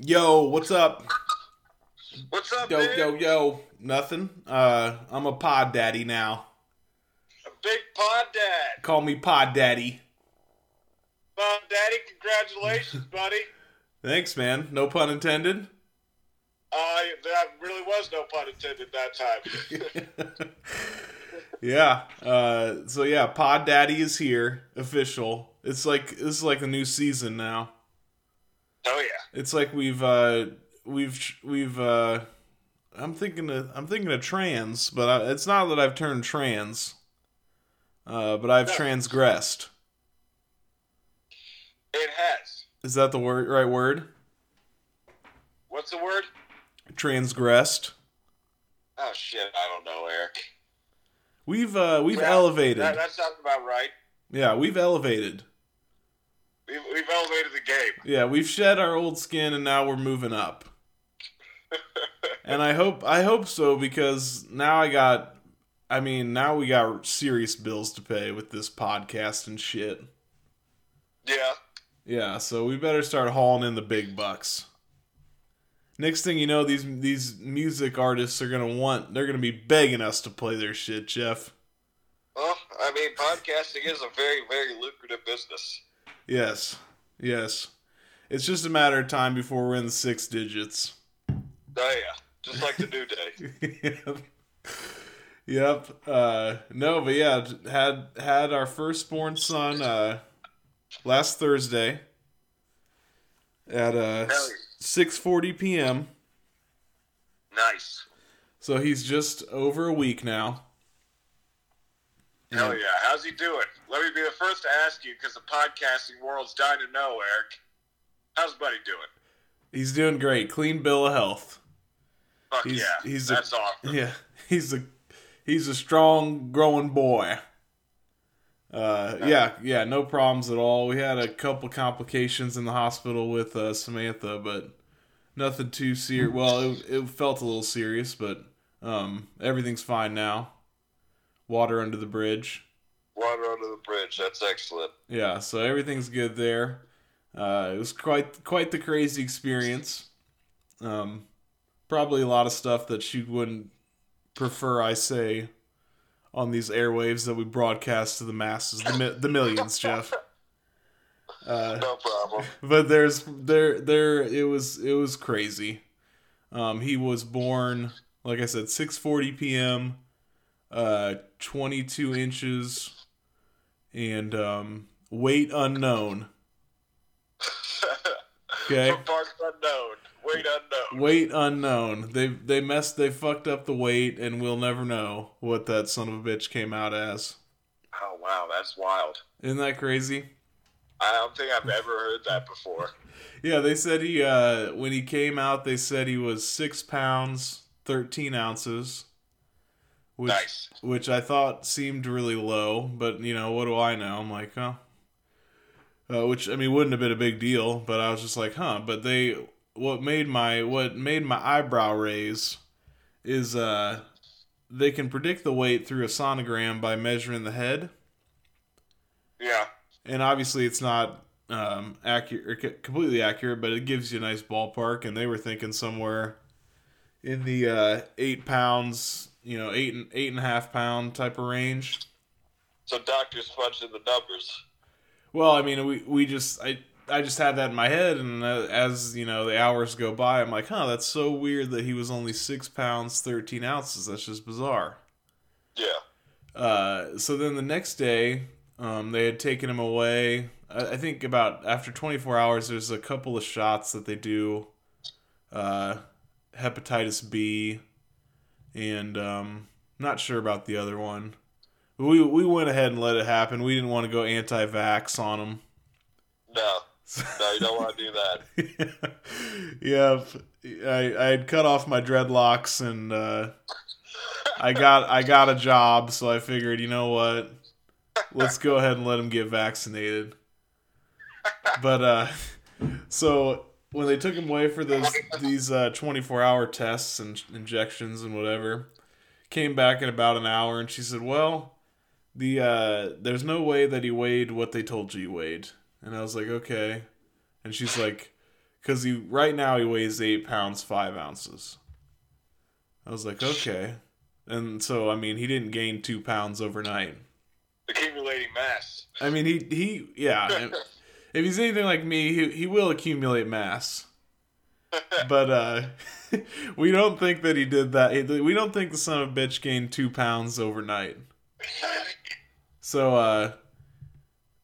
Yo, what's up? What's up, Yo, man? yo, yo. Nothing. Uh, I'm a pod daddy now. A big pod dad. Call me pod daddy. Pod daddy, congratulations, buddy. Thanks, man. No pun intended. Uh, that really was no pun intended that time. yeah. Uh, so yeah, pod daddy is here, official. It's like this is like a new season now. Oh yeah. It's like we've uh we've we've uh I'm thinking of I'm thinking of trans, but I, it's not that I've turned trans. Uh, but I've No. transgressed. It has. Is that the word right word? What's the word? Transgressed. Oh shit, I don't know, Eric. We've uh we've Yeah, elevated. That, that sounds about right. yeah, we've elevated. We've, we've elevated the game. Yeah, we've shed our old skin and now we're moving up. and I hope I hope so because now I got I mean, now we got serious bills to pay with this podcast and shit. Yeah. Yeah, so we better start hauling in the big bucks. Next thing you know, these these music artists are gonna want they're gonna be begging us to play their shit, Jeff. Well, I mean, podcasting is a very, very lucrative business. Yes. Yes. It's just a matter of time before we're in the six digits. Oh yeah, just like the new day. yep. Yep. Uh, no, but yeah, had had our firstborn son uh, last Thursday at uh, Hell yeah. six forty p.m. Nice. So he's just over a week now. Hell yeah. How's he doing? Let me be the first to ask you because the podcasting world's dying to know, Eric. How's Buddy doing? He's doing great. Clean bill of health. Fuck He's- yeah. he's a- That's awesome. Yeah, he's a he's a strong growing boy. Uh, yeah, yeah, no problems at all. We had a couple complications in the hospital with uh, Samantha, but nothing too serious. Well, it, it felt a little serious, but um, everything's fine now. Water under the bridge. Water under the bridge. That's excellent. Yeah, so everything's good there. Uh, it was quite quite the crazy experience. Um, probably a lot of stuff that she wouldn't prefer I say on these airwaves that we broadcast to the masses, the, mi- the millions, Jeff. Uh, No problem. but there's there there it was it was crazy. Um, he was born like I said, 6:40 p.m. Uh, 22 inches and um, weight unknown. Okay. Parts unknown. Weight unknown. Weight unknown. They they messed. They fucked up the weight, and we'll never know what that son of a bitch came out as. Oh wow, that's wild. Isn't that crazy? I don't think I've ever heard that before. Yeah, they said he uh when he came out, they said he was six pounds thirteen ounces, which Nice. which I thought seemed really low. But you know, what do I know? I'm like, huh. Uh, which I mean wouldn't have been a big deal, but I was just like, huh. But they what made my what made my eyebrow raise is uh they can predict the weight through a sonogram by measuring the head Yeah. and obviously it's not um, accurate completely accurate, but it gives you a nice ballpark. And they were thinking somewhere in the uh, eight pounds, you know, eight and eight and a half pound type of range. So doctors fudged in the numbers. Well, I mean, we we just I I just had that in my head, and uh, as you know, the hours go by, I'm like, huh, that's so weird that he was only six pounds thirteen ounces. That's just bizarre. Yeah. Uh, so then the next day, um, they had taken him away. I, I think about after 24 hours, there's a couple of shots that they do, uh, hepatitis B, and um, Not sure about the other one. We we went ahead and let it happen. We didn't want to go anti-vax on him. No, no, you don't want to do that. yeah, I I had cut off my dreadlocks and uh, I got I got a job, so I figured, you know what, let's go ahead and let him get vaccinated. But uh, so when they took him away for those these uh, 24 hour tests and injections and whatever, came back in about an hour, and she said, "Well, the uh, there's no way that he weighed what they told you he weighed." And I was like, "Okay," and she's like, "Cause he right now he weighs eight pounds five ounces." I was like, "Okay," and so I mean he didn't gain two pounds overnight. Accumulating mass. I mean he he yeah. if he's anything like me, he he will accumulate mass. but uh, we don't think that he did that. We don't think the son of a bitch gained two pounds overnight. So uh,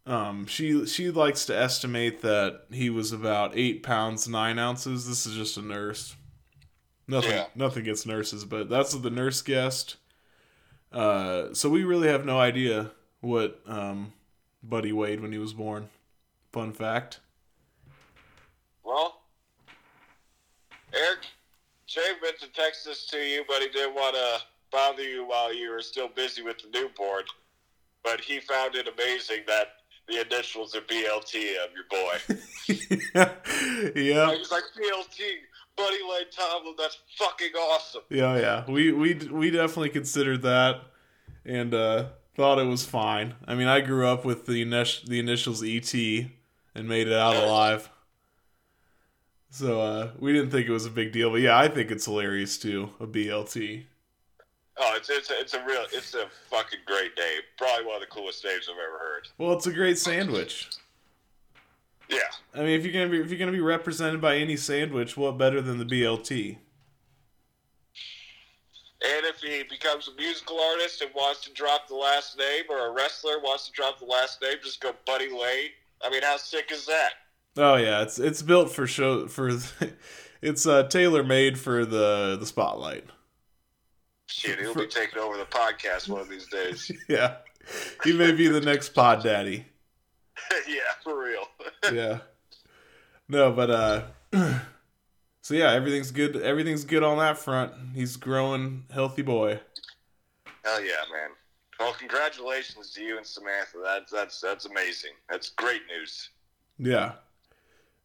um, she she likes to estimate that he was about eight pounds nine ounces. This is just a nurse. Nothing Yeah. nothing against nurses, but that's what the nurse guessed. Uh, so we really have no idea what um, Buddy weighed when he was born. Fun fact. Well, Eric, Jay meant to text this to you, but he didn't want to bother you while you were still busy with the newborn. But he found it amazing that the initials are BLT of your boy. yeah. He was like, BLT, Buddy Lane Tomlin, that's fucking awesome. Yeah, yeah. We we we definitely considered that and uh thought it was fine. I mean, I grew up with the init- the initials ET and made it out alive. So uh we didn't think it was a big deal, but yeah, I think it's hilarious too, a BLT. Oh, it's it's a, it's a real it's a fucking great name. Probably one of the coolest names I've ever heard. Well, it's a great sandwich. Yeah, I mean, if you're to be if you're to be represented by any sandwich, what better than the BLT? and if he becomes a musical artist and wants to drop the last name, or a wrestler wants to drop the last name, just go Buddy Lane. I mean, how sick is that? Oh yeah, it's it's built for show for it's uh tailor made for the the spotlight. Shit, he'll be taking over the podcast one of these days. Yeah. He may be the next pod daddy. yeah, for real. Yeah. No, but uh so yeah, everything's good everything's good on that front. He's growing healthy boy. Hell yeah, man. Well, congratulations to you and Samantha. That's that's that's amazing. That's great news. Yeah.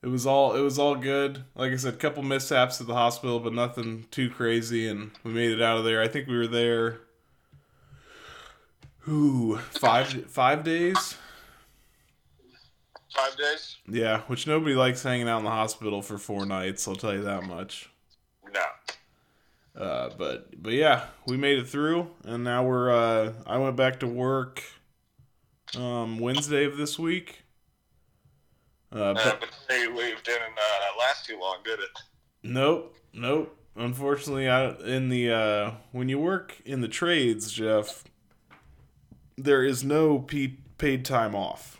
It was all it was all good. Like I said, a couple mishaps at the hospital, but nothing too crazy and we made it out of there. I think we were there Ooh, five five days. Five days? Yeah, which nobody likes hanging out in the hospital for four nights. I'll tell you that much. Uh, but but yeah, we made it through, and now we're. Uh, I went back to work um, Wednesday of this week. Uh, Uh, but, they leave didn't uh, last too long, did it? nope, nope. Unfortunately, I in the uh, when you work in the trades, Jeff, there is no P- paid time off.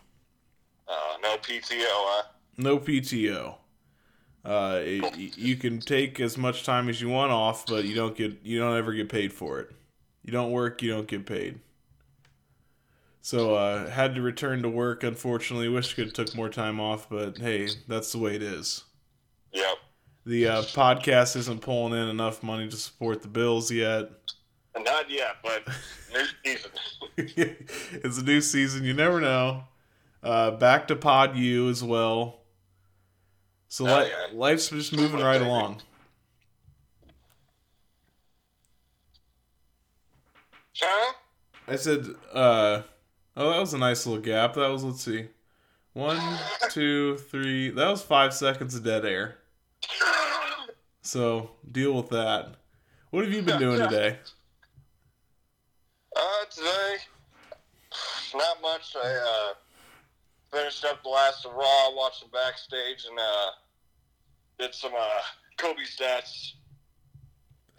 Uh, no PTO, huh? No PTO. Uh, it, you can take as much time as you want off, but you don't get you don't ever get paid for it. You don't work, you don't get paid. So uh, had to return to work. Unfortunately, wish could have took more time off, but hey, that's the way it is. Yep. The uh, podcast isn't pulling in enough money to support the bills yet. Not yet, but new season. it's a new season. You never know. Uh, back to Pod U as well. So Oh, li- yeah. life's just moving right along. Huh? I said, uh, oh, that was a nice little gap. That was, let's see, one, two, three. That was five seconds of dead air. So deal with that. What have you been doing today? Uh, today, not much. I uh, finished up the last of Raw, watched some backstage, and uh, did some uh, Kobe stats.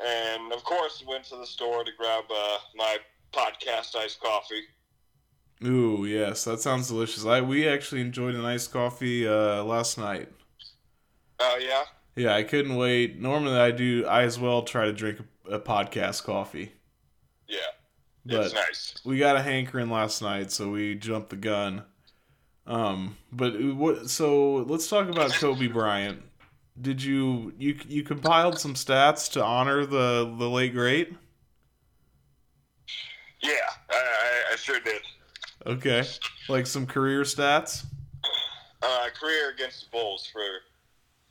And of course, went to the store to grab uh, my podcast iced coffee. Ooh, yes, that sounds delicious. I we actually enjoyed an nice coffee uh, last night. Oh yeah, Yeah, I couldn't wait. Normally, I do. I as well try to drink a, a podcast coffee. Yeah, But it's nice. we got a hankering last night, so we jumped the gun. Um, but what? So let's talk about Kobe Bryant. Did you you you compiled some stats to honor the the late great? Yeah, I, I, I sure did. Okay, like some career stats. Uh, career against the Bulls for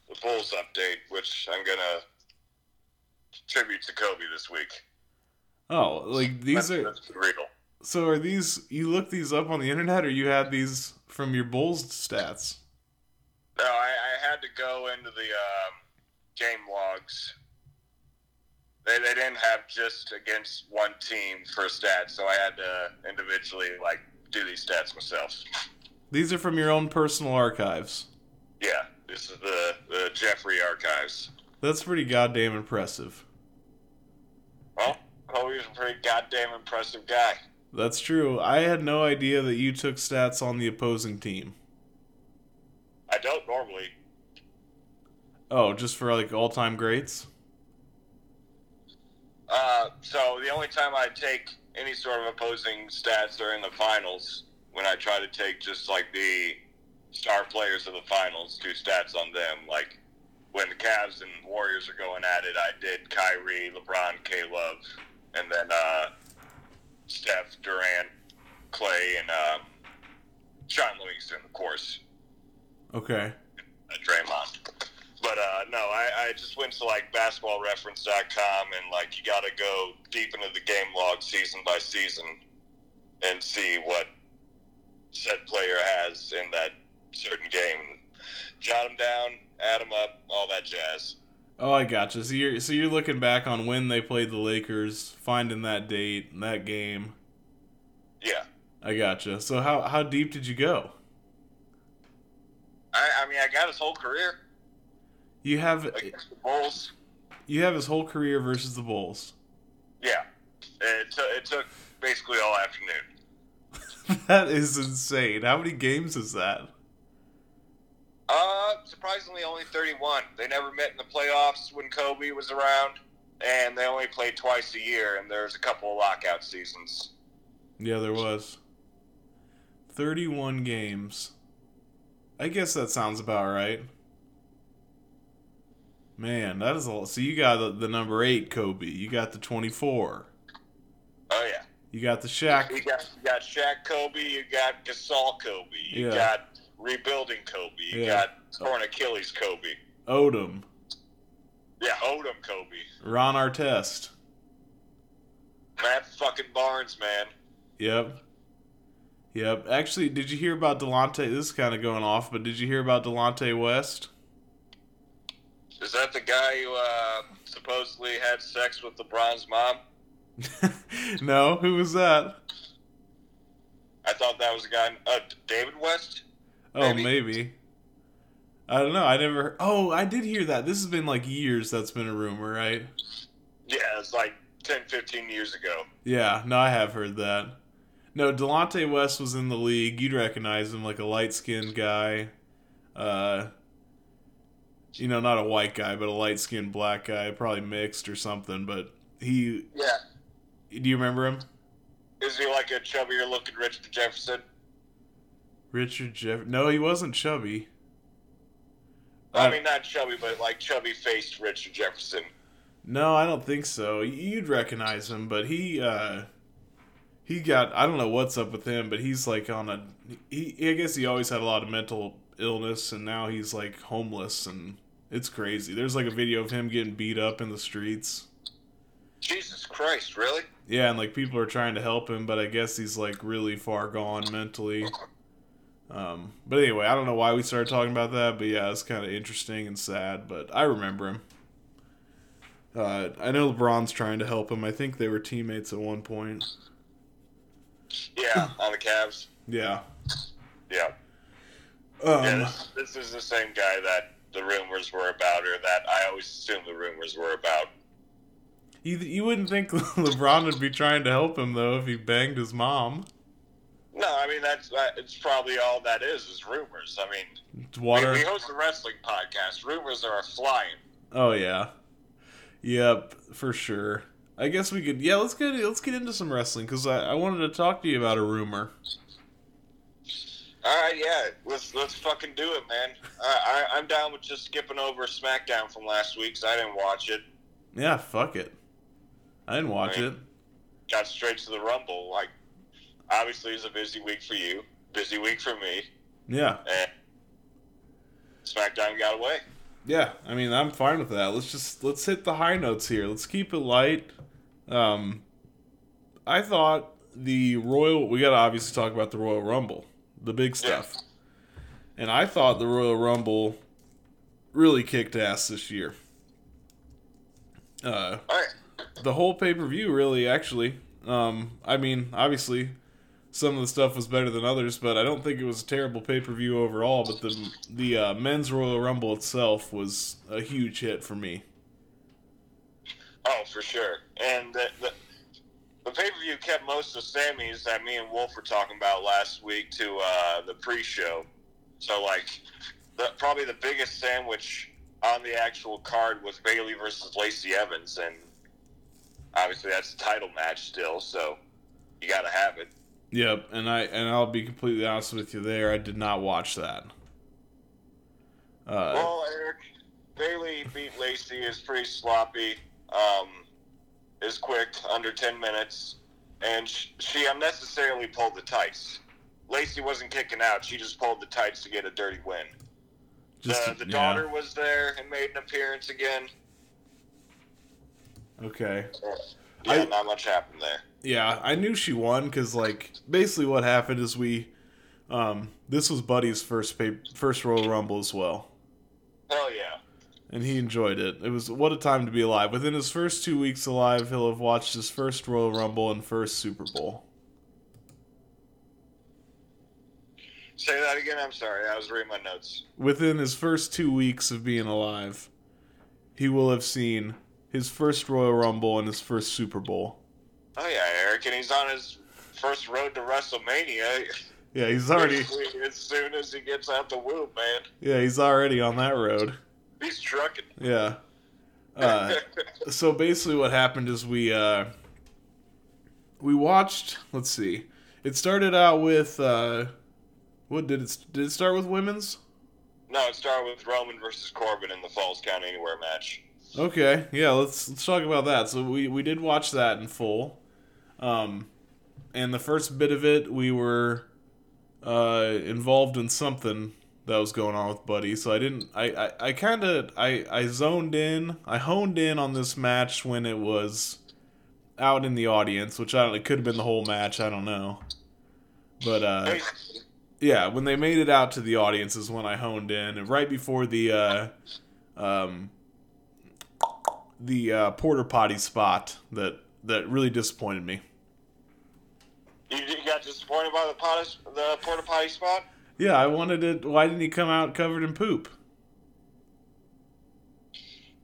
the Bulls update, which I'm gonna tribute to Kobe this week. Oh, like these That's, are that's real. so are these you looked these up on the internet or you had these from your Bulls stats? No, I, I had to go into the um, game logs. They, they didn't have just against one team for a stats, so I had to individually like do these stats myself. These are from your own personal archives. Yeah, this is the, the Jeffrey archives. That's pretty goddamn impressive. Well, Kobe's a pretty goddamn impressive guy. That's true. I had no idea that you took stats on the opposing team. I don't normally. Oh, just for like all time greats? Uh, so the only time I take any sort of opposing stats are in the finals when I try to take just like the star players of the finals, do stats on them. Like when the Cavs and Warriors are going at it, I did Kyrie, LeBron, K Love, and then uh, Steph, Durant, Clay, and uh, Shaun Livingston, of course, Okay. uh, Draymond. But uh, no, I, I just went to like basketballreference.com and like you got to go deep into the game log season by season and see what said player has in that certain game. Jot them down, add them up, all that jazz. Oh, I gotcha. So you're so you're looking back on when they played the Lakers, finding that date, that game. Yeah, I gotcha. So how how deep did you go? I, I mean, I got his whole career You have against the Bulls. you have his whole career versus the Bulls. Yeah, it, t- it took basically all afternoon. that is insane. How many games is that? Uh, surprisingly, only 31. They never met in the playoffs when Kobe was around, and they only played twice a year, and there's a couple of lockout seasons. Yeah, there was. 31 games. I guess that sounds about right. Man, that is a lot. So you got the, the number 8 Kobe. You got the 24. Oh yeah, You got the Shaq. you got you got Shaq Kobe, you got Gasol Kobe, you Yeah. got rebuilding Kobe, you Yeah. got torn Achilles Kobe, Odom. yeah, Odom Kobe, Ron Artest. Matt fucking Barnes, man. Yep. Yep. Actually, did you hear about Delonte? This is kind of going off, but did you hear about Delonte West? Is that the guy who uh, supposedly had sex with LeBron's mom? no, who was that? I thought that was a guy, uh, David West. Oh, Maybe. maybe. I don't know. I never. Oh, I did hear that. This has been like years. That's been a rumor, right? Yeah, it's like 10, 15 years ago. Yeah. No, I have heard that. No, Delonte West was in the league. You'd recognize him, like a light skinned guy. Uh, you know, not a white guy, but a light skinned black guy, probably mixed or something. But he. Yeah. Do you remember him? Is he like a chubbier looking Richard Jefferson? Richard Jeff. No, he wasn't chubby. I mean, not chubby, but like chubby faced Richard Jefferson. No, I don't think so. You'd recognize him, but he uh he got I don't know what's up with him, but he's like on a he I guess he always had a lot of mental illness and now he's like homeless and it's crazy. There's like a video of him getting beat up in the streets. Jesus Christ, really? Yeah, and like people are trying to help him, but I guess he's like really far gone mentally. Um, but anyway, I don't know why we started talking about that, but yeah, it's kind of interesting and sad. But I remember him. Uh, I know LeBron's trying to help him. I think they were teammates at one point. Yeah, on the Cavs. Yeah. Yeah. Um, yeah this, this is the same guy that the rumors were about, or that I always assumed the rumors were about. you you wouldn't think LeBron would be trying to help him though if he banged his mom. No, I mean that's that, it's probably all that is is rumors. I mean, It's we, water. we host a wrestling podcast. Rumors are flying. Oh yeah. Yep, for sure. I guess we could. Yeah, let's get let's get into some wrestling because I, I wanted to talk to you about a rumor. All right, yeah, let's let's fucking do it, man. I, I I'm down with just skipping over SmackDown from last week. Cause I didn't watch it. Yeah, fuck it. I didn't watch Right. it. Got straight to the Rumble. Like, obviously, it's a busy week for you, busy week for me, Yeah, and SmackDown got away. yeah. I mean, I'm fine with that. Let's just let's hit the high notes here. Let's keep it light. Um, I thought the Royal. We got to obviously talk about the Royal Rumble, the big stuff. And I thought the Royal Rumble really kicked ass this year. Uh, All right, the whole pay per view really actually. Um, I mean, obviously, some of the stuff was better than others, but I don't think it was a terrible pay per view overall. But the the uh, men's Royal Rumble itself was a huge hit for me. oh for sure. And the the, the pay per view kept most of the Sammys that me and Wolf were talking about last week to uh, the pre show. So like, the, probably the biggest sandwich on the actual card was Bayley versus Lacey Evans, and obviously that's a title match still. So you got to have it. Yep, and I and I'll be completely honest with you. There, I did not watch that. Uh, Well, Eric, Bayley beat Lacey is pretty sloppy. Um, is quick, under ten minutes, and sh- she unnecessarily pulled the tights. Lacey wasn't kicking out; she just pulled the tights to get a dirty win. just the the yeah, daughter was there and made an appearance again. Okay. Yeah, I- not much happened there. Yeah, I knew she won because like basically what happened is we, um, this was Buddy's first pay, first Royal Rumble as well. Hell yeah! and he enjoyed it. It was what a time to be alive. Within his first two weeks alive, he'll have watched his first Royal Rumble and first Super Bowl. Say that again. I'm sorry. I was reading my notes. Within his first two weeks of being alive, he will have seen his first Royal Rumble and his first Super Bowl. Oh yeah, Eric, and he's on his first road to WrestleMania. Yeah, he's already as soon as he gets out the womb, man. yeah he's already on that road. He's trucking. Yeah. Uh, so basically, what happened is we uh, we watched. Let's see. It started out with uh, what did it did it start with women's? no, it started with Roman versus Corbin in the Falls Count Anywhere match. Okay, yeah, let's let's talk about that. So we we did watch that in full, um, and the first bit of it we were uh, involved in something that was going on with Buddy. So I didn't. I I, I kind of I I zoned in. I honed in on this match when it was out in the audience, which I don't. It could have been the whole match. I don't know, but uh, yeah, when they made it out to the audience is when I honed in, and right before the uh, um, the uh, porta potty spot that that really disappointed me. You, you got disappointed by the potty, the porta potty spot? Yeah, I wanted it. Why didn't he come out covered in poop?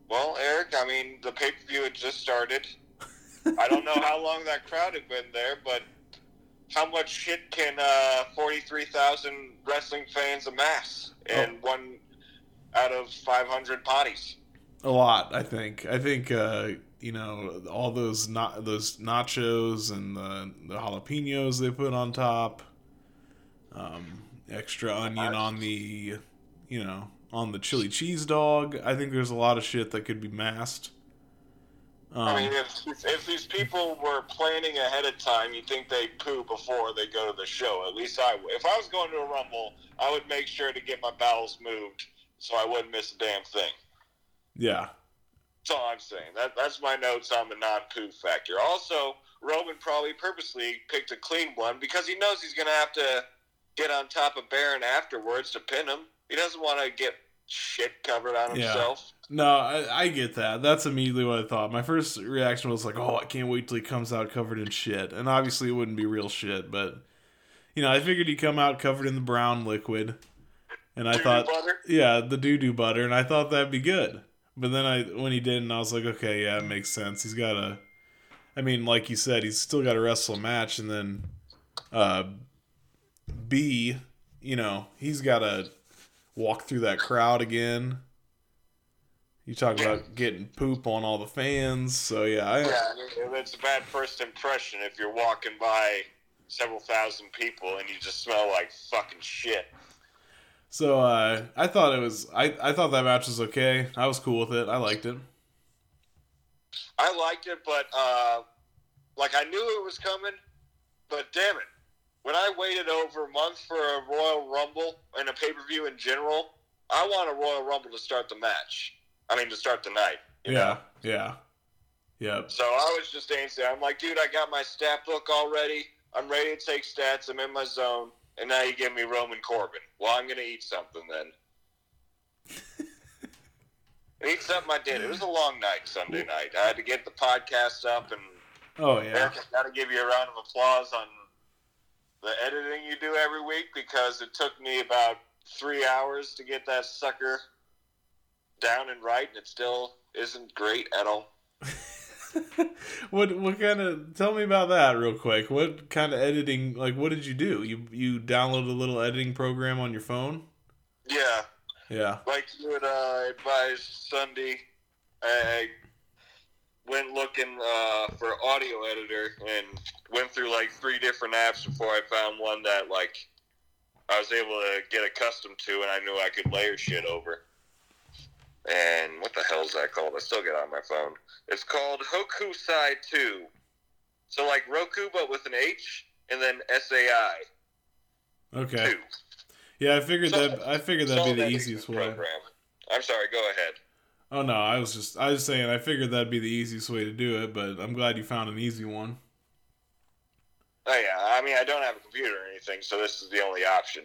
Well, Eric, I mean, the pay per view had just started. I don't know how long that crowd had been there, but how much shit can uh, 43,000 wrestling fans amass in one out of 500 potties? A lot, I think. I think uh, you know all those not those nachos and the the jalapenos they put on top, um, extra onion on the, you know, on the chili cheese dog. I think there's a lot of shit that could be masked. Um, I mean, if, if these people were planning ahead of time, you think they poo before they go to the show. At least I. If I was going to a Rumble, I would make sure to get my bowels moved so I wouldn't miss a damn thing. yeah, That's all I'm saying. That, that's my notes on the non-poo factor. Also, Roman probably purposely picked a clean one because he knows he's going to have to get on top of Baron afterwards to pin him. He doesn't want to get shit covered on Yeah. himself. No, I, I get that. That's immediately what I thought. My first reaction was like, "Oh, I can't wait till he comes out covered in shit." And obviously, it wouldn't be real shit, but you know, I figured he'd come out covered in the brown liquid, and I Doo-doo thought, butter? yeah, the doo doo butter, and I thought that'd be good. But then I, when he didn't, I was like, okay, yeah, it makes sense. He's got a, I mean, like you said, he's still got to wrestle a match, and then, uh, B, you know, he's got to walk through that crowd again. You talk about getting poop on all the fans. So yeah, I, Yeah, it's a bad first impression if you're walking by several thousand people and you just smell like fucking shit. So uh, I thought it was. I I thought that match was okay. I was cool with it. I liked it. I liked it, but uh, like I knew it was coming, but damn it, when I waited over a month for a Royal Rumble and a pay per view in general, I want a Royal Rumble to start the match. I mean, to start the night. Yeah, know? yeah, yep. So I was just antsy. I'm like, dude, I got my stat book already. I'm ready to take stats. I'm in my zone. And now you give me Roman Corbin. Well, I'm gonna eat something then. Eat something I did. It was a long night Sunday night. I had to get the podcast up and Oh yeah. Eric, I got to give you a round of applause on the editing you do every week because it took me about three hours to get that sucker down and right, and it still isn't great at all. what what kind of tell me about that real quick. What kind of editing like what did you do? You you download a little editing program on your phone? Yeah, yeah. Like you would uh, advise Sunday, I went looking uh, for audio editor and went through like three different apps before I found one that like I was able to get accustomed to, and I knew I could layer shit over. And what the hell is that called? I still get on my phone. It's called Hokusai Two. So like Roku, but with an H, and then SAI okay two. yeah i figured So- that i figured that'd It's be the that easiest way program. I'm sorry. Go ahead. oh no i was just i was saying i figured that'd be the easiest way to do it but i'm glad you found an easy one Oh yeah, I mean I don't have a computer or anything, so this is the only option.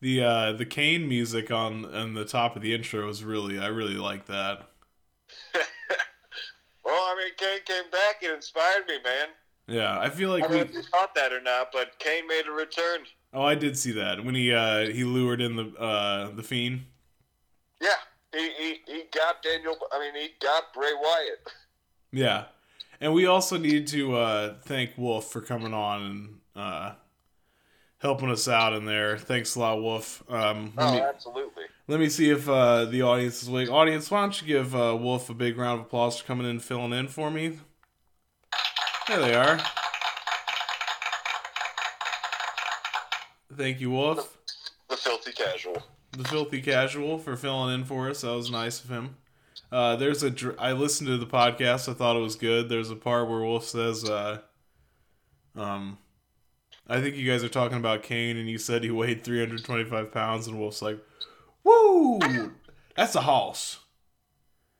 The uh the kane music on on the top of the intro was really i really like that Well, I mean, Kane came back and inspired me, man. yeah i feel like I we don't know if you thought that or not, but Kane made a return. oh i did see that when he uh he lured in the uh the fiend Yeah, he, he, he got Daniel. I mean, he got Bray Wyatt. Yeah. And we also need to uh, thank Wolf for coming on and uh, helping us out in there. Thanks a lot, Wolf. Um, Oh, me, absolutely. let me see if uh, the audience is awake. Audience, why don't you give uh, Wolf a big round of applause for coming in and filling in for me? There they are. Thank you, Wolf. The filthy casual. the filthy casual for filling in for us. That was nice of him. Uh, there's a dr- I listened to the podcast. I thought it was good. There's a part where Wolf says, uh, um, I think you guys are talking about Kane, and you said he weighed 325 pounds, and Wolf's like, "Woo, that's a hoss."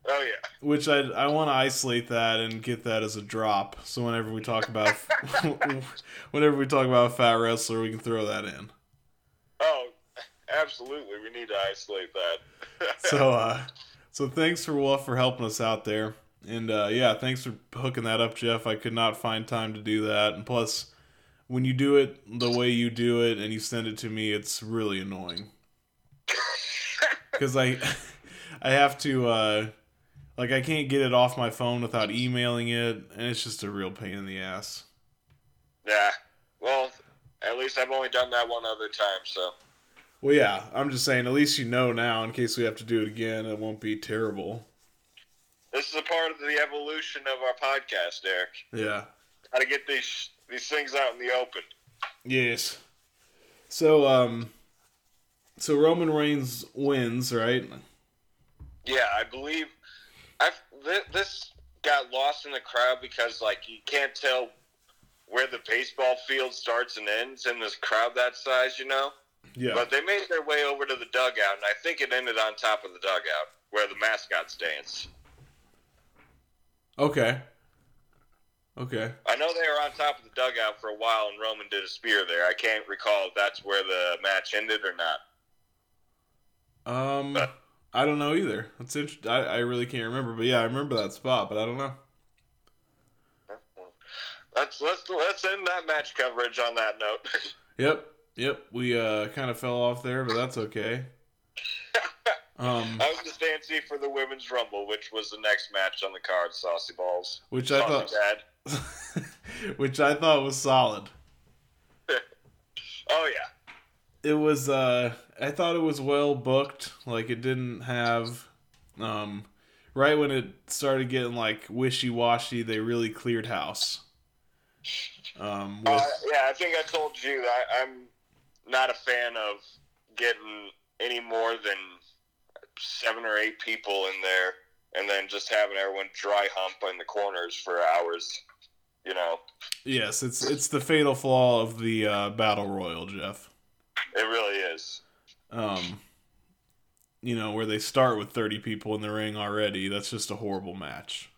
Oh yeah. Which I I want to isolate that and get that as a drop. So whenever we talk about whenever we talk about a fat wrestler, we can throw that in. Oh, absolutely. We need to isolate that. so uh so thanks for Wolf for helping us out there and uh yeah thanks for hooking that up jeff i could not find time to do that and plus when you do it the way you do it and you send it to me it's really annoying because i i have to uh like i can't get it off my phone without emailing it and it's just a real pain in the ass yeah. Well, at least I've only done that one other time, so. well yeah i'm just saying at least you know now in case we have to do it again it won't be terrible This is a part of the evolution of our podcast, Eric. yeah How to get these these things out in the open. Yes. So um so Roman Reigns wins, right? Yeah, I believe I th- this got lost in the crowd because like you can't tell where the baseball field starts and ends in this crowd that size, you know. Yeah. But they made their way over to the dugout, and I think it ended on top of the dugout where the mascots dance. Okay. Okay. I know they were on top of the dugout for a while, and Roman did a spear there. I can't recall if that's where the match ended or not. Um I don't know either. That's interesting. I, I really can't remember, but yeah, I remember that spot, but I don't know. Let's let's let's end that match coverage on that note. Yep. Yep. We uh kind of fell off there, but that's okay. Um I was just fancy for the women's rumble, which was the next match on the card. Saucy balls. which I thought which I thought was solid. Oh yeah. it was uh I thought it was well booked. Like it didn't have um right when it started getting like wishy washy, they really cleared house. Um, with, Uh, yeah, I think I told you that I'm not a fan of getting any more than seven or eight people in there and then just having everyone dry hump in the corners for hours. You know, yes, it's it's the fatal flaw of the uh, battle royal, Jeff. it really is. Um, you know where they start with thirty people in the ring already. That's just a horrible match.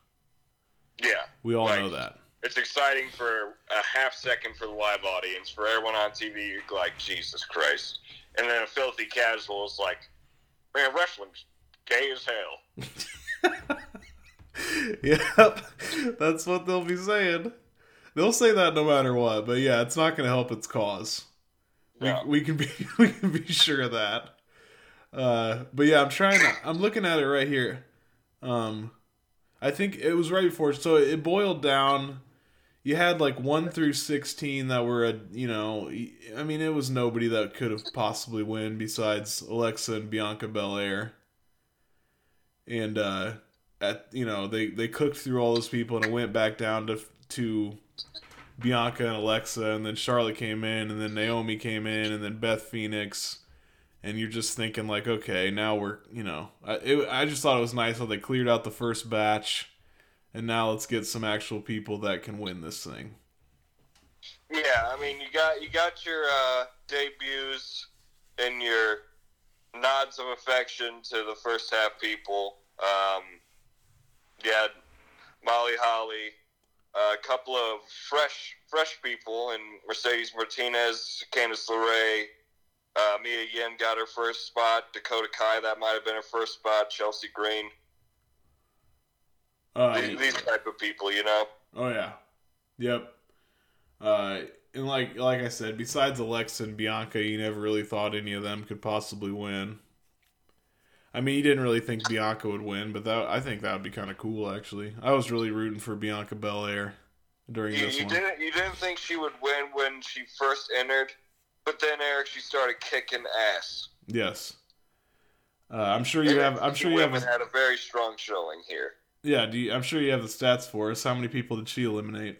Yeah. We all know that. It's exciting for a half second for the live audience. For everyone on TV, you're like, Jesus Christ. And then a filthy casual is like, man, wrestling's gay as hell. yep, that's what they'll be saying. They'll say that no matter what, but yeah, it's not going to help its cause. Yeah. We, we can be we can be sure of that. Uh, but yeah, I'm trying to. I'm looking at it right here. Um, I think it was right before. So it boiled down. You had like one through sixteen that were a you know. I mean, it was nobody that could have possibly win besides Alexa and Bianca Belair. And uh, at you know they they cooked through all those people and it went back down to to Bianca and Alexa, and then Charlotte came in, and then Naomi came in, and then Beth Phoenix, and you're just thinking like, okay, now we're you know, I it, I just thought it was nice how they cleared out the first batch, and now let's get some actual people that can win this thing. Yeah, I mean, you got you got your uh, debuts and your nods of affection to the first half people. Um, had Molly Holly, a couple of fresh fresh people, and Mercedes Martinez, Candice LeRae, uh, Mia Yim got her first spot. Dakota Kai, that might have been her first spot. Chelsea Green, Uh, these, these type of people, you know. Oh yeah, yep. Uh, and like like I said, besides Alexa and Bianca, you never really thought any of them could possibly win. I mean, you didn't really think Bianca would win, but that I think that would be kind of cool. Actually, I was really rooting for Bianca Belair during You, this you one. didn't you didn't think she would win when she first entered, but then Eric, she started kicking ass. Yes. Uh, I'm sure you have. I'm sure you have. A, had a very strong showing here. Yeah. Do you, I'm sure you have the stats for us. How many people did she eliminate?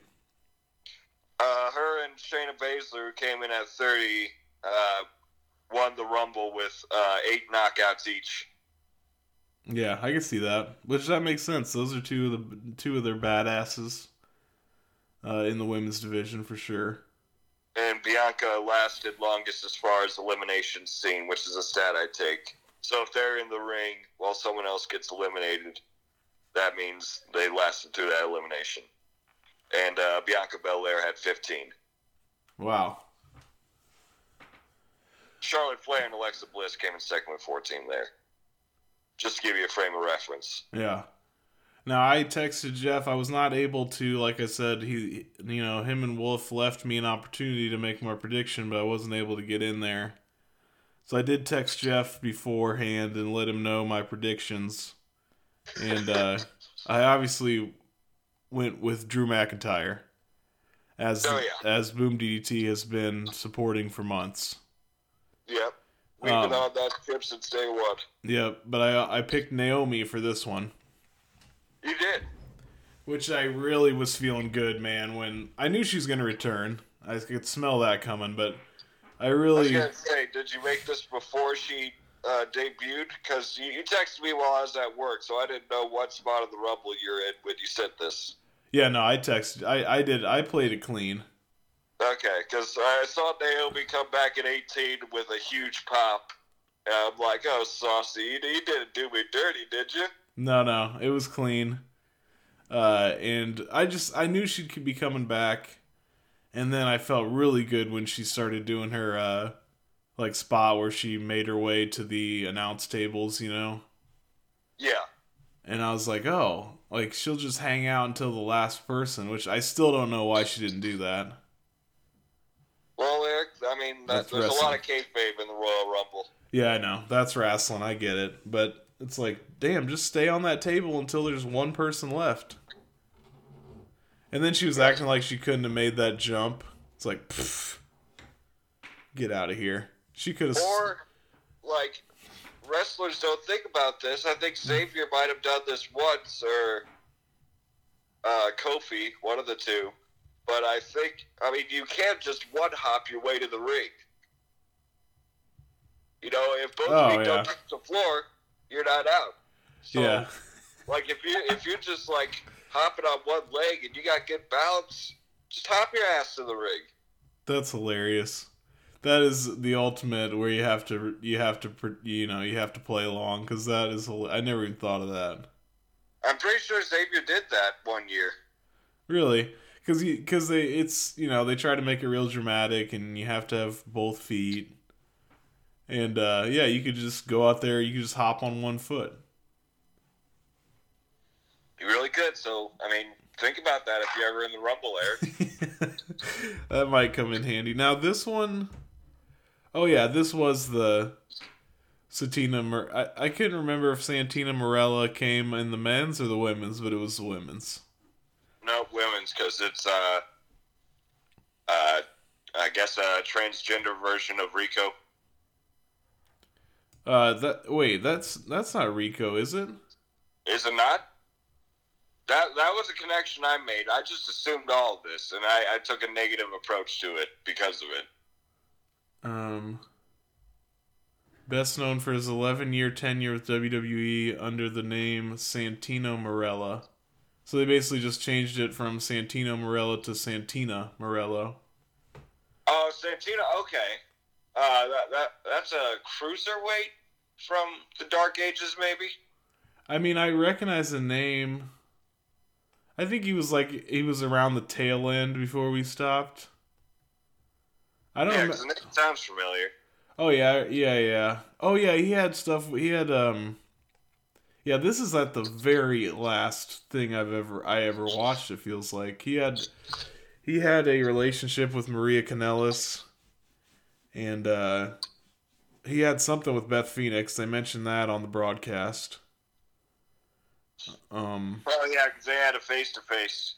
Uh, her and Shayna Baszler, who came in at 30, uh, won the Rumble with uh, eight knockouts each. Yeah, I can see that. Which that makes sense. Those are two of the two of their badasses uh, in the women's division for sure. And Bianca lasted longest as far as eliminations seen, which is a stat I take. So if they're in the ring while someone else gets eliminated, that means they lasted through that elimination. And uh, Bianca Belair had 15. Wow. Charlotte Flair and Alexa Bliss came in second with 14 there. Just to give you a frame of reference. Yeah. Now I texted Jeff. I was not able to, like I said, he, you know, him and Wolf left me an opportunity to make my prediction, but I wasn't able to get in there. So I did text Jeff beforehand and let him know my predictions, and uh, I obviously went with Drew McIntyre, as Oh, yeah. as Boom DDT has been supporting for months. Yep. We've Um, been on that trip since day one. Yep, but I I picked Naomi for this one. You did. Which I really was feeling good, man. When I knew she was going to return, I could smell that coming. But I I was really, gonna say, did you make this before she uh, debuted? Because you, you texted me while I was at work, so I didn't know what spot of the Rumble you're in when you sent this. yeah, no, I texted, I, I did, I played it clean. Okay, because I saw Naomi come back at 18 with a huge pop, and I'm like, oh, saucy, you, you didn't do me dirty, did you? No, no, it was clean. Uh, and I just, I knew she'd be coming back, and then I felt really good when she started doing her, uh, like spot where she made her way to the announce tables, you know. Yeah. And I was like, oh, like she'll just hang out until the last person, which I still don't know why she didn't do that. Well, Eric, I mean, that, there's a lot wrestling. of kayfabe in the Royal Rumble. Yeah, I know. That's wrestling. I get it. But it's like, damn, just stay on that table until there's one person left. And then she was acting like she couldn't have made that jump. It's like, pfft, get out of here. She could have. Or, like, wrestlers don't think about this. I think Xavier might have done this once, or uh, Kofi, one of the two. But I think, I mean, you can't just one hop your way to the ring. You know, if both Oh, feet yeah. don't touch the floor, you're not out. So, yeah. like if you if you're just like hopping on one leg and you got good balance, just hop your ass to the ring. That's hilarious. That is the ultimate where you have to you have to you know you have to play along because that is I never even thought of that. I'm pretty sure Xavier did that one year. Really, because because they it's you know they try to make it real dramatic and you have to have both feet. And uh, yeah, you could just go out there. You could just hop on one foot. You really could. So I mean, think about that if you're ever in the Rumble, Eric. that might come in handy. Now this one, oh yeah, this was the Santina. Mor- I I couldn't remember if Santina Marella came in the men's or the women's, but it was the women's. no, women's because it's uh, uh, I guess a transgender version of Rico. Uh, that wait, that's that's not Rico, is it? Is it not? That that was a connection I made. I just assumed all of this, and I, I took a negative approach to it because of it. Um, best known for his 11 year tenure with WWE under the name Santino Marella. So they basically just changed it from Santino Marella to Santina Marella. Oh, Santino. Okay, uh, that that that's a cruiserweight from the Dark Ages, maybe. I mean, I recognize the name. I think he was like he was around the tail end before we stopped. I don't. Yeah, because the name sounds familiar. Oh yeah, yeah, yeah. Oh yeah, he had stuff. He had um. Yeah, this is at the very last thing I've ever I ever watched. It feels like he had he had a relationship with Maria Kanellis, and uh, he had something with Beth Phoenix. They mentioned that on the broadcast. Um. Oh yeah, because they had a face to face.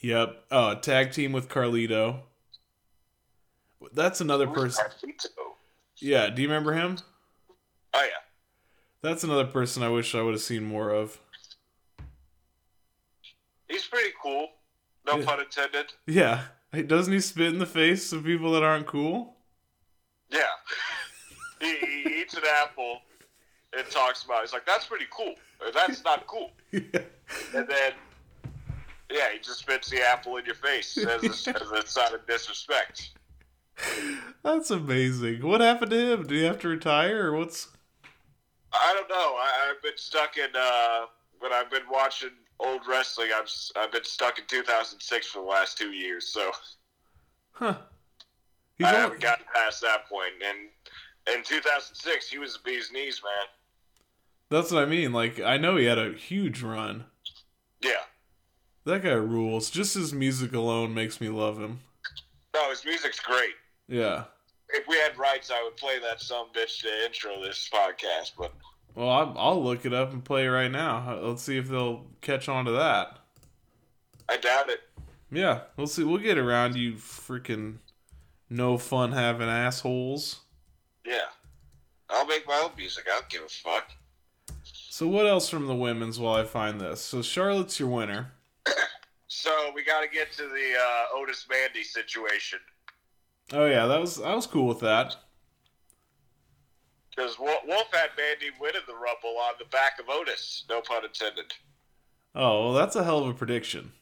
Yep. Uh, tag team with Carlito. That's another person. Yeah. Do you remember him? Oh yeah. That's another person I wish I would have seen more of. He's pretty cool. No Yeah. pun intended. Yeah. Hey, Doesn't he spit in the face of people that aren't cool? Yeah. he, he eats an apple and talks about it. He's like, that's pretty cool. Or that's not cool. yeah. And then, yeah, he just spits the apple in your face as a, as a sign of disrespect. That's amazing. What happened to him? Did he have to retire or what's I don't know. I, I've been stuck in, uh, when I've been watching old wrestling, I've, I've been stuck in 2006 for the last two years. So Huh. He's I only- haven't gotten past that point. And in 2006, he was the bee's knees, man. That's what I mean. Like I know he had a huge run. Yeah. That guy rules. Just his music alone makes me love him. No, his music's great. Yeah. If we had rights, I would play that some bitch to intro this podcast. But Well, I'll, I'll look it up and play it right now. Let's see if they'll catch on to that. I doubt it. Yeah, we'll see. We'll get around you, freaking no fun having assholes. Yeah. I'll make my own music. I don't give a fuck. So what else from the women's while I find this? So Charlotte's your winner. So we got to get to the uh, Otis Mandy situation Oh yeah, that was I was cool with that. because Wolf, Wolf had Mandy winning the Rumble on the back of Otis. No pun intended. Oh well, that's a hell of a prediction.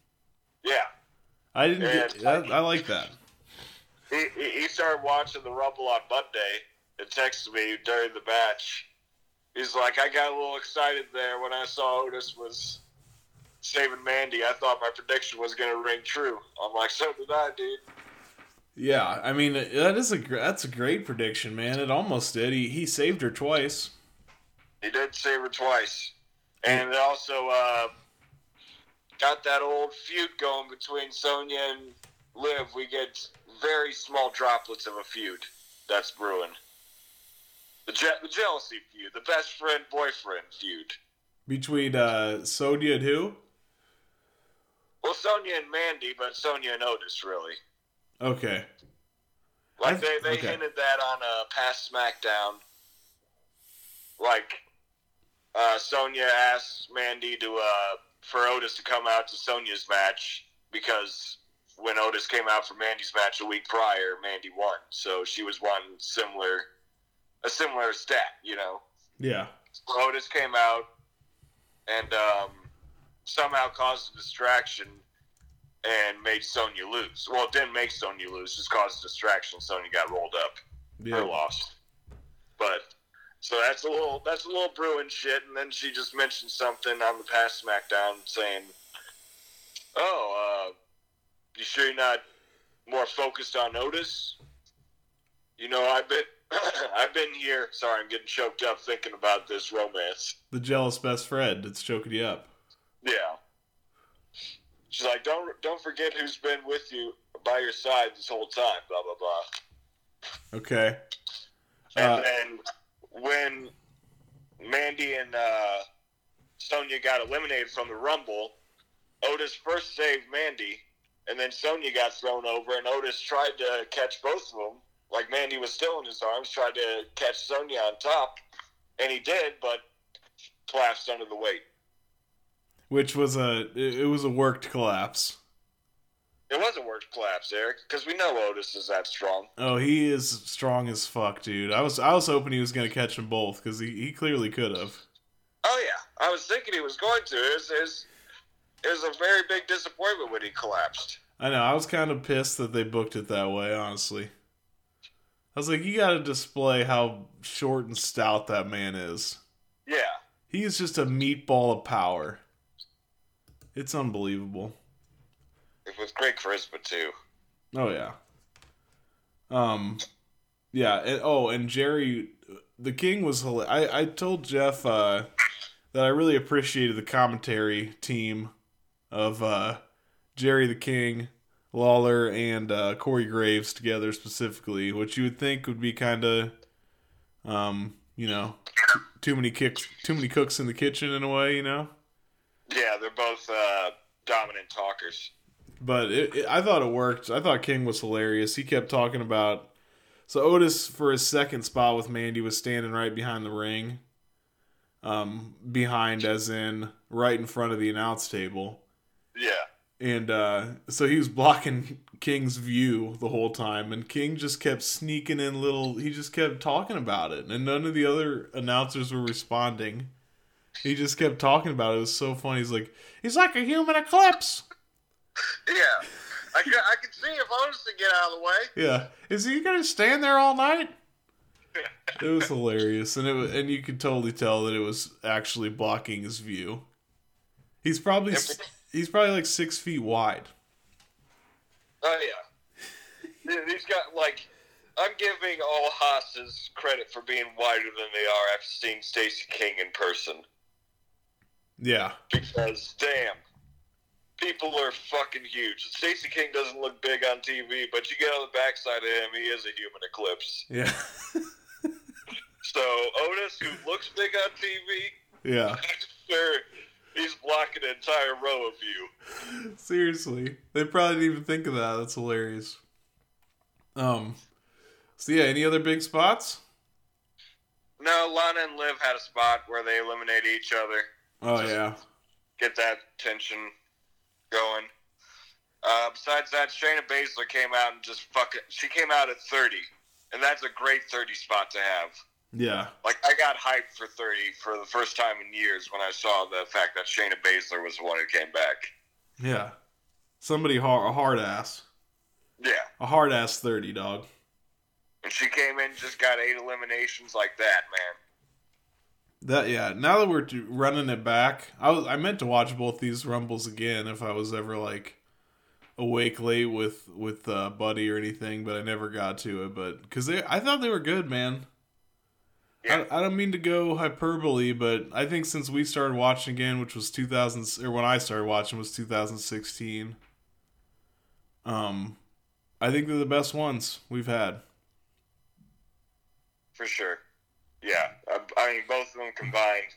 Yeah. I didn't get that. I like that. He, he he started watching the Rumble on Monday and texted me during the match. He's like, I got a little excited there when I saw Otis was saving Mandy. I thought my prediction was going to ring true. I'm like, so did I, dude. Yeah, I mean that is a that's a great prediction, man. It almost did. He he saved her twice. He did save her twice. And it also uh, got that old feud going between Sonya and Liv. We get very small droplets of a feud that's brewing. The, je- the jealousy feud, the best friend boyfriend feud. Between uh Sonya and who? Well, Sonya and Mandy, but Sonya and Otis, really. Okay. Like they, they okay. hinted that on a past SmackDown. like uh, Sonya asked Mandy to uh, for Otis to come out to Sonya's match because when Otis came out for Mandy's match a week prior, Mandy won. So she was one similar, a similar stat, you know. Yeah. So Otis came out and um, somehow caused a distraction and made Sonya lose. Well, it didn't make Sonya lose; just caused a distraction. Sonya got rolled up. Yeah. Her loss. But so that's a little that's a little brewing shit. And then she just mentioned something on the past SmackDown saying, "Oh, uh, you sure you're not more focused on Otis? You know, I've been I've been here. Sorry, I'm getting choked up thinking about this romance. The jealous best friend. It's choking you up. Yeah." She's like, "Don't don't forget who's been with you by your side this whole time." Blah blah blah. Okay. And Uh, then when Mandy and uh, Sonya got eliminated from the Rumble, Otis first saved Mandy, and then Sonya got thrown over, and Otis tried to catch both of them. Like Mandy was still in his arms, tried to catch Sonya on top, and he did, but collapsed under the weight. Which was a it, was a worked collapse. It was a worked collapse, Eric, because we know Otis is that strong. Oh, he is strong as fuck, dude. I was I was hoping he was gonna catch them both because he, he clearly could have. Oh yeah, I was thinking he was going to. It was, it was, it was a very big disappointment when he collapsed. I know. I was kind of pissed that they booked it that way. Honestly, I was like, you got to display how short and stout that man is. Yeah. He is just a meatball of power. It's unbelievable. with great charisma too. Oh yeah. Um, yeah. And, oh, and Jerry, the King was. I I told Jeff uh, that I really appreciated the commentary team of uh, Jerry the King, Lawler, and uh, Corey Graves together specifically, which you would think would be kind of, um, you know, t- too many kicks, too many cooks in the kitchen in a way, you know. Yeah, they're both uh, dominant talkers. but it, it, I thought it worked. I thought King was hilarious. He kept talking about so Otis for his second spot with Mandy was standing right behind the ring, um, behind as in right in front of the announce table, Yeah. and uh, so he was blocking King's view the whole time, and King just kept sneaking in little. He just kept talking about it, and none of the other announcers were responding. He just kept talking about it. It was so funny. He's like, he's like a human eclipse. Yeah. I could, I could see if Otis to get out of the way. Yeah. Is he gonna stand there all night? It was hilarious, and it was, and you could totally tell that it was actually blocking his view. He's probably he's probably like six feet wide. Oh yeah. Yeah, He's got like I'm giving all Haas's credit for being wider than they are after seeing Stacey King in person. Yeah, Because damn, people are fucking huge. Stacey King doesn't look big on TV, but you get on the backside of him, he is a human eclipse. yeah, So Otis, who looks big on TV, yeah. sure, he's blocking an entire row of you. Seriously, they probably didn't even think of that. That's hilarious. Um. So yeah, any other big spots? No, Lana and Liv had a spot where they eliminate each other. Oh yeah, get that tension going. Uh, besides that, Shayna Baszler came out and just fucking. She came out at 30, and that's a great 30 spot to have. yeah, Like, I got hyped for 30 for the first time in years when I saw the fact that Shayna Baszler was the one who came back. yeah. Somebody hard, a hard ass, Yeah. a hard ass thirty dog. And she came in, just got eight eliminations like that, man. That yeah. Now that we're running it back, I was I meant to watch both these rumbles again if I was ever like awake late with with uh, Buddy or anything, but I never got to it. But because they, I thought they were good, man. Yeah. I, I don't mean to go hyperbole, but I think since we started watching again, which was 2000 or when I started watching was 2016. Um, I think they're the best ones we've had. For sure. Yeah. I, I mean, both of them combined.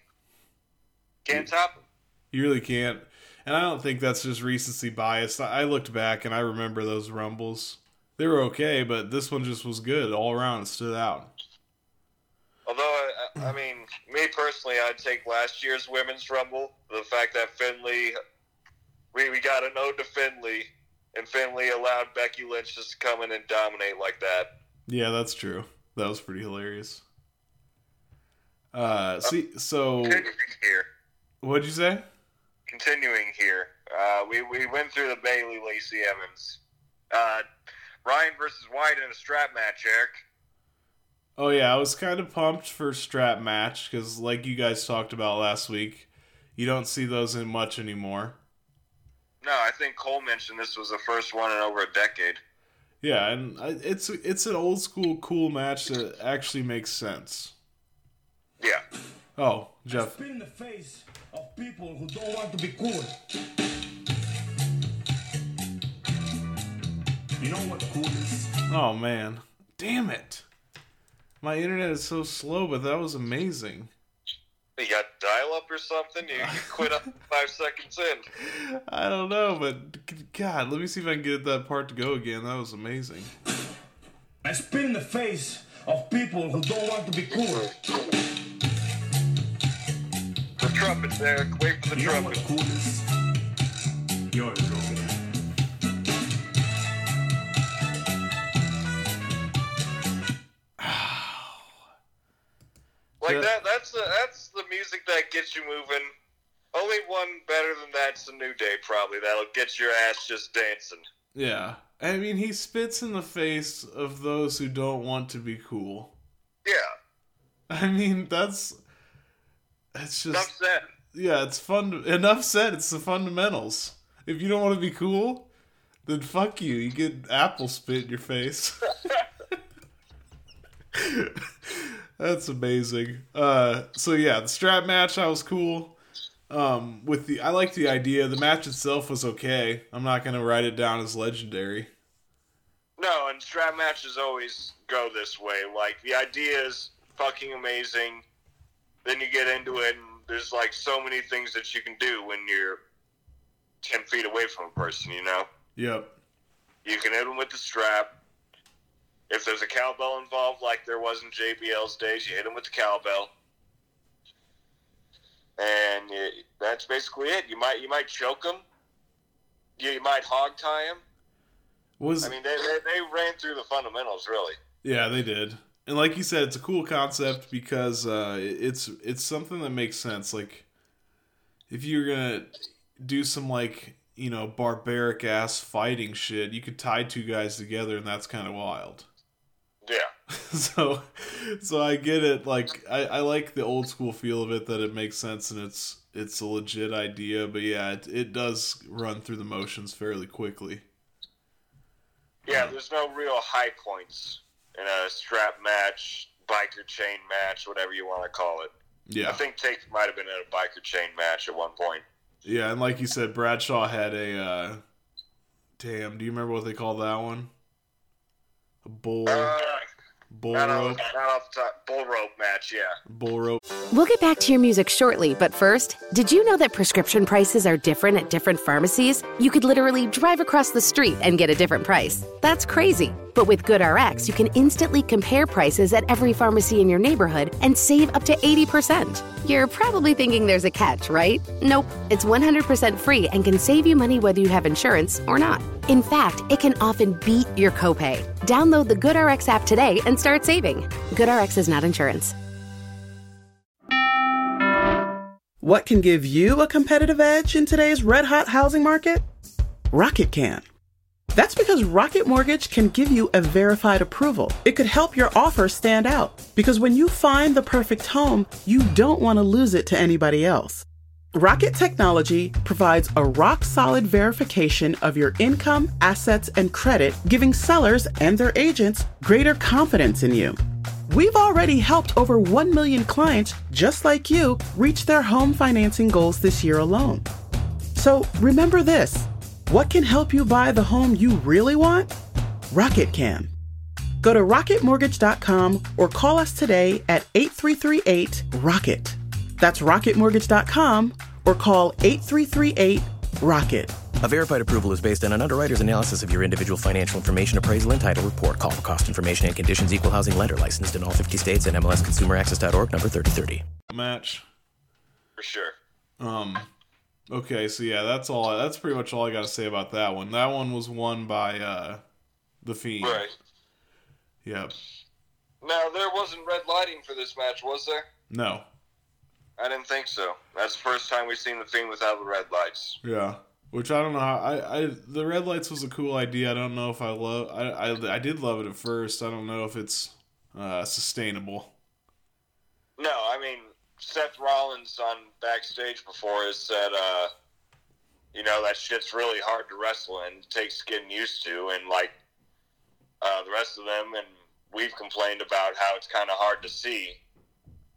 Can't top. You really can't. And I don't think that's just recency bias. I I looked back and I remember those rumbles. They were okay, but this one just was good all around. It stood out. Although I, I mean, me personally, I'd take last year's women's rumble. The fact that Finley, we we got an ode to Finley, and Finley allowed Becky Lynch just to come in and dominate like that. Yeah, that's true. That was pretty hilarious. Uh, see, so here, what'd you say? continuing here, uh, we we went through the Bayley Lacey Evans, uh, Bryan versus Wyatt in a strap match, Eric. Oh yeah, I was kind of pumped for strap match because, like you guys talked about last week, you don't see those in much anymore. No, I think Cole mentioned this was the first one in over a decade. Yeah, and it's it's an old school cool match that actually makes sense. Yeah. Oh, Jeff. Spit in the face of people who don't want to be cool. You know what cool is? Oh man, damn it! My internet is so slow, but that was amazing. You got dial up or something? You, you quit up five seconds in. I don't know, but God, let me see if I can get that part to go again. That was amazing. I spit in the face of people who don't want to be cool. The trumpet, Eric. Wait for the You know what trumpet. cool is? You're a joker. Like Yeah. that. That's the that's the music that gets you moving. Only one better than that's the New Day, probably. That'll get your ass just dancing. Yeah, I mean, he spits in the face of those who don't want to be cool. Yeah. I mean, that's it's Enough just said. yeah, it's fun. Enough said. It's the fundamentals. If you don't want to be cool, then fuck you. You get apple spit in your face. That's amazing. Uh, so yeah, the strap match that was cool. Um, with the I like the idea. The match itself was okay. I'm not gonna write it down as legendary. No, and strap matches always go this way. Like the idea is fucking amazing. Then you get into it, and there's like so many things that you can do when you're ten feet away from a person. You know, Yep. you can hit them with the strap. If there's a cowbell involved, like there was in JBL's days, you hit them with the cowbell, and you, that's basically it. You might you might choke them. You, you might hog tie them. Was I mean, they, they, they ran through the fundamentals really. Yeah, they did. And like you said, it's a cool concept because uh, it's it's something that makes sense. Like, if you're gonna do some like you know barbaric ass fighting shit, you could tie two guys together, and that's kind of wild. Yeah. so, so I get it. Like, I, I like the old school feel of it. That it makes sense and it's it's a legit idea. But yeah, it, it does run through the motions fairly quickly. Yeah, there's no real high points in a strap match, biker chain match, whatever you want to call it. Yeah. I think Tate might have been in a biker chain match at one point. Yeah, and like you said, Bradshaw had a uh damn, do you remember what they called that one? A bull Uh, bull not, off, rope not off the top. Bull rope match, yeah. bull rope. We'll get back to your music shortly, but first, did you know that prescription prices are different at different pharmacies? You could literally drive across the street and get a different price. That's crazy. But with GoodRx, you can instantly compare prices at every pharmacy in your neighborhood and save up to 80%. You're probably thinking there's a catch, right? Nope. It's 100% free and can save you money whether you have insurance or not. In fact, it can often beat your copay. Download the GoodRx app today and start saving. GoodRx is not insurance. What can give you a competitive edge in today's red hot housing market? Rocket can. That's because Rocket Mortgage can give you a verified approval. It could help your offer stand out because when you find the perfect home, you don't want to lose it to anybody else. Rocket Technology provides a rock solid verification of your income, assets, and credit, giving sellers and their agents greater confidence in you. We've already helped over 1 million clients just like you reach their home financing goals this year alone. So remember this what can help you buy the home you really want? Rocket can. Go to rocketmortgage.com or call us today at 8338 Rocket. That's rocketmortgage.com or call 8338 Rocket. A verified approval is based on an underwriter's analysis of your individual financial information appraisal and title report. Call for cost information and conditions. Equal housing lender licensed in all 50 states and MLSConsumerAccess.org number 3030. match. for sure. Um, okay, so yeah, that's all. That's pretty much all I got to say about that one. That one was won by uh, the Fiend. Right. Yep. Now there wasn't red lighting for this match, was there? No. I didn't think so. That's the first time we've seen the Fiend without the red lights. Yeah. Which I don't know how I, I the red lights was a cool idea. I don't know if I love I, I I did love it at first. I don't know if it's uh, sustainable. No, I mean Seth Rollins on backstage before has said, uh, you know, that shit's really hard to wrestle and takes getting used to, and like uh, the rest of them, and we've complained about how it's kind of hard to see.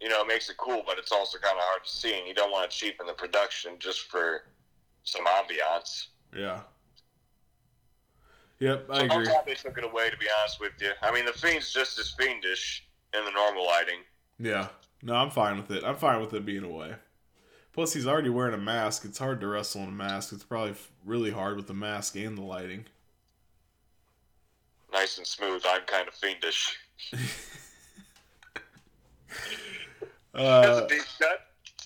You know, it makes it cool, but it's also kind of hard to see, and you don't want to cheapen the production just for some ambiance. Yeah. Yep, I So I'm agree. glad they took it away. To be honest with you, I mean, the fiend's just as fiendish in the normal lighting. Yeah. No, I'm fine with it. I'm fine with it being away. Plus, he's already wearing a mask. It's hard to wrestle in a mask. It's probably really hard with the mask and the lighting. Nice and smooth. I'm kind of fiendish. Uh, That's a deep cut.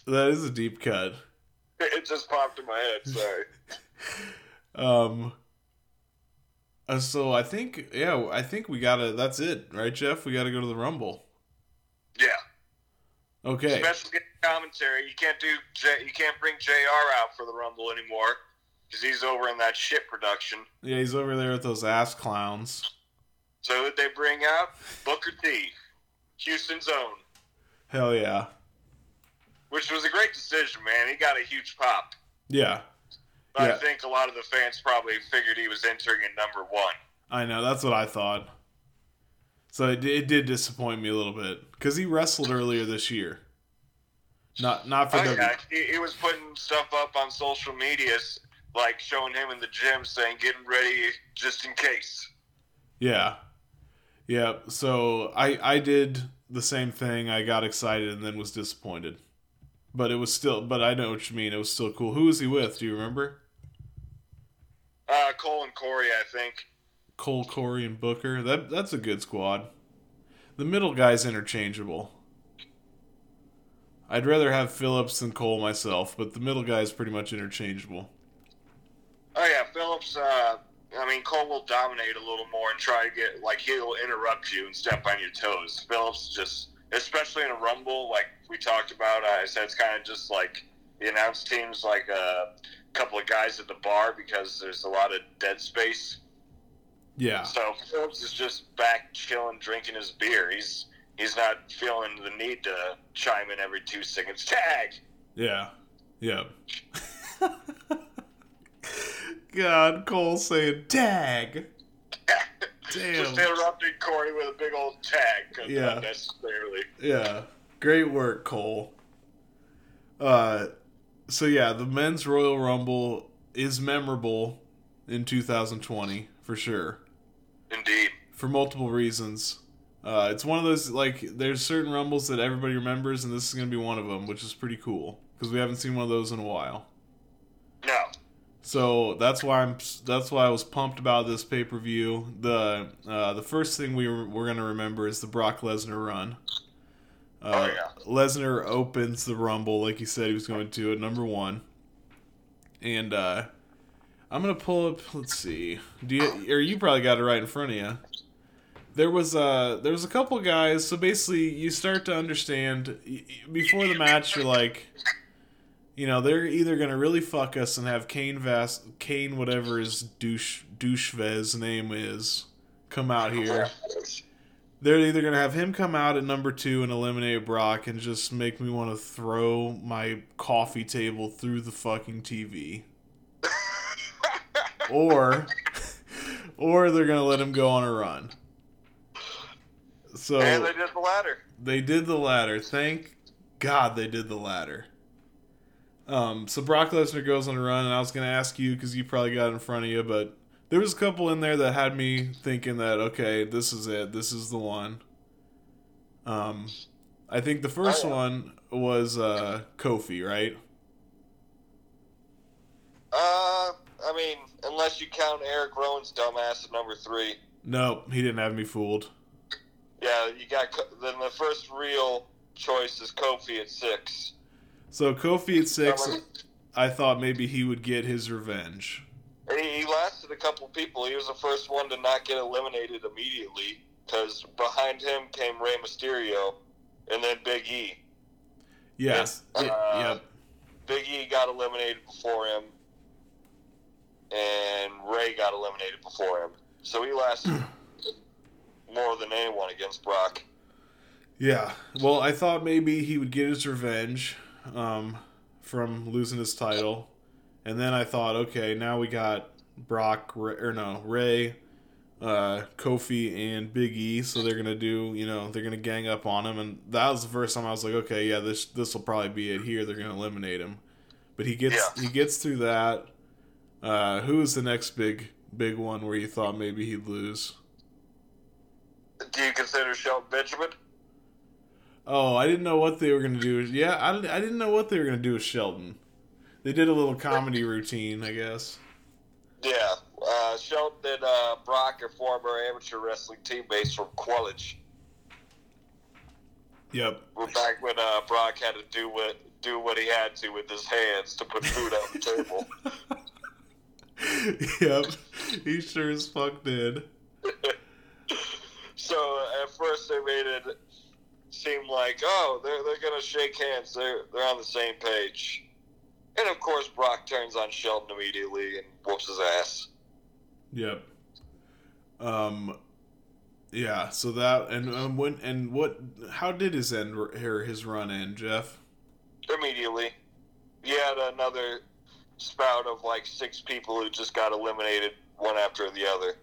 that is a deep cut. It just popped in my head. Sorry. Um. uh, so I think, yeah, I think we gotta. That's it, right, Jeff? We gotta go to the Rumble. Yeah. Okay. Special guest commentary. You can't do. J, you can't bring Jr. out for the Rumble anymore because he's over in that shit production. Yeah, he's over there with those ass clowns. So who'd they bring out? Booker T, Houston's own, Hell yeah. which was a great decision, man. He got a huge pop. Yeah. Yeah. I think a lot of the fans probably figured he was entering at number one. I know. That's what I thought. So it, it did disappoint me a little bit because he wrestled earlier this year. Not not for Oh, W. yeah. He, he was putting stuff up on social medias, like showing him in the gym, saying, "Getting ready just in case." Yeah. Yeah. So I I did the same thing. I got excited and then was disappointed. But it was still. But I know what you mean. It was still cool. Who was he with? Do you remember? Uh, Cole and Corey, I think. Cole, Corey, and Booker. That that's a good squad. The middle guy's interchangeable. I'd rather have Phillips than Cole myself, but the middle guy's pretty much interchangeable. Oh yeah, Phillips. Uh, I mean, Cole will dominate a little more and try to get like he'll interrupt you and step on your toes. Phillips just, especially in a rumble, like we talked about. I said it's kind of just like the announce team's like a couple of guys at the bar because there's a lot of dead space. Yeah. So Phillips is just back chilling, drinking his beer. He's he's not feeling the need to chime in every two seconds. Tag. Yeah. Yeah. God, Cole saying tag. Damn. Just interrupted Corey with a big old tag. Yeah. Unnecessarily. Yeah. Great work, Cole. Uh so yeah, the men's Royal Rumble is memorable in 2020 for sure. Indeed. For multiple reasons. Uh, it's one of those like there's certain rumbles that everybody remembers, and this is gonna be one of them, which is pretty cool because we haven't seen one of those in a while. No. So that's why I'm that's why I was pumped about this pay per view. The uh, the first thing we were, we're gonna remember is the Brock Lesnar run. Uh, Oh, yeah. Lesnar opens the Rumble like he said he was going to at number one, and uh, I'm gonna pull up. Let's see. Do you or you probably got it right in front of you? There was a there was a couple guys. So basically, you start to understand before the match. You're like, you know, they're either gonna really fuck us and have Kane Vas Kane whatever his douche douchevez name is come out here. They're either gonna have him come out at number two and eliminate Brock and just make me want to throw my coffee table through the fucking TV, or or they're gonna let him go on a run. So And they did the latter. they did the latter. Thank God they did the latter. Um, so Brock Lesnar goes on a run, and I was going to ask you because you probably got in front of you, but there was a couple in there that had me thinking that okay, this is it, this is the one. Um, I think the first Oh, yeah. one was uh, Kofi, right? Uh, I mean, unless you count Eric Rowan's dumbass at number three. Nope, he didn't have me fooled. Yeah, you got then the first real choice is Kofi at six. So Kofi at six, I thought maybe he would get his revenge. He, he lasted a couple people. He was the first one to not get eliminated immediately because behind him came Rey Mysterio, and then Big E. Yes. Uh, yep. Big E got eliminated before him, and Rey got eliminated before him. So he lasted more than anyone against Brock. Yeah. Well, I thought maybe he would get his revenge um, from losing his title, and then I thought, okay, now we got Brock or no Rey, uh, Kofi, and Big E, so they're gonna do, you know, they're gonna gang up on him, and that was the first time I was like, okay, yeah, this this will probably be it here. They're gonna eliminate him, but he gets Yeah. he gets through that. Uh, who is the next big big one where you thought maybe he'd lose? Do you consider Shelton Benjamin? Oh, I didn't know what they were gonna do. Yeah, I, I didn't know what they were gonna do with Shelton. They did a little comedy routine, I guess. Yeah. Uh, Shelton and uh, Brock are former amateur wrestling teammates from college. Yep. We're back when uh, Brock had to do what do what he had to with his hands to put food on the table. yep. He sure as fuck did. So at first they made it seem like, oh, they're they're gonna shake hands. They're they're on the same page. And of course, Brock turns on Shelton immediately and whoops his ass. Yep. Um. Yeah. So that and um, when and what? How did his end or his run end, Jeff? Immediately, he had another spout of like six people who just got eliminated one after the other.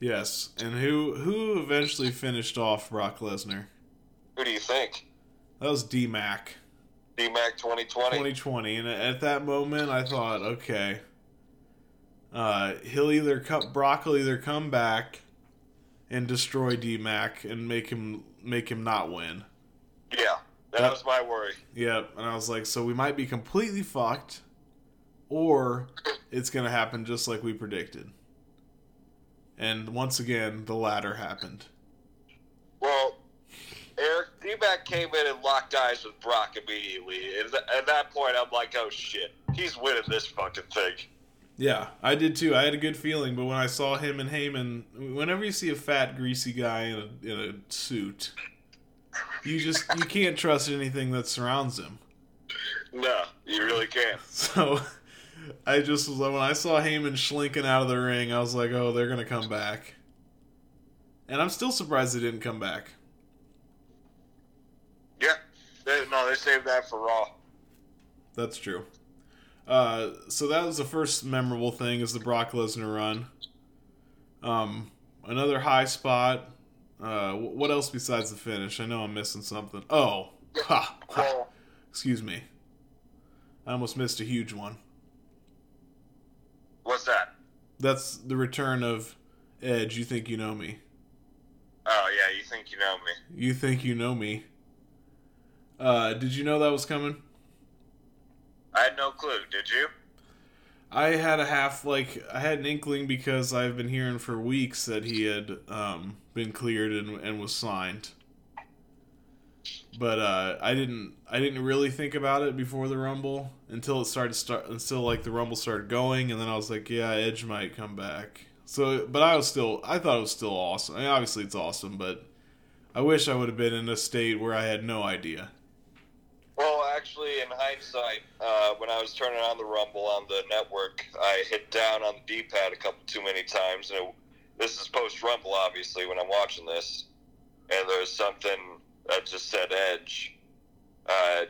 Yes. And who who eventually finished off Brock Lesnar? Who do you think? That was D Mac. D-Mac 2020? 2020 and at that moment i thought okay uh, he'll either cut brock will either come back and destroy d-mac and make him make him not win Yeah, that Yep. was my worry. yep and i was like so we might be completely fucked or it's gonna happen just like we predicted and once again the latter happened Well, Eric D-Mac came in and locked eyes with Brock immediately. And th- at that point, I'm like, oh shit, he's winning this fucking thing. Yeah, I did too. I had a good feeling, but when I saw him and Heyman, whenever you see a fat, greasy guy in a, in a suit, you just you can't trust anything that surrounds him. No, you really can't. So I just was like, when I saw Heyman slinking out of the ring, I was like, oh, they're gonna come back. And I'm still surprised they didn't come back. Yeah, they, no, they saved that for Raw. That's true. Uh, so that was the first memorable thing is the Brock Lesnar run. Um, another high spot. Uh, what else besides the finish? I know I'm missing something. Oh, ha, ha. Excuse me. I almost missed a huge one. What's that? That's the return of Edge. You think you know me? Oh yeah, you think you know me? You think you know me? Uh, did you know that was coming? I had no clue. Did you? I had a half like I had an inkling because I've been hearing for weeks that he had um, been cleared and, and was signed. But uh, I didn't I didn't really think about it before the Rumble until it started start until like the Rumble started going and then I was like, yeah, Edge might come back. So but I was still I thought it was still awesome. I mean, obviously it's awesome, but I wish I would have been in a state where I had no idea. Well, actually, in hindsight, uh, when I was turning on the Rumble on the network, I hit down on the D-pad a couple too many times, and it, this is post-Rumble, obviously, when I'm watching this, and there was something that just said Edge. Uh,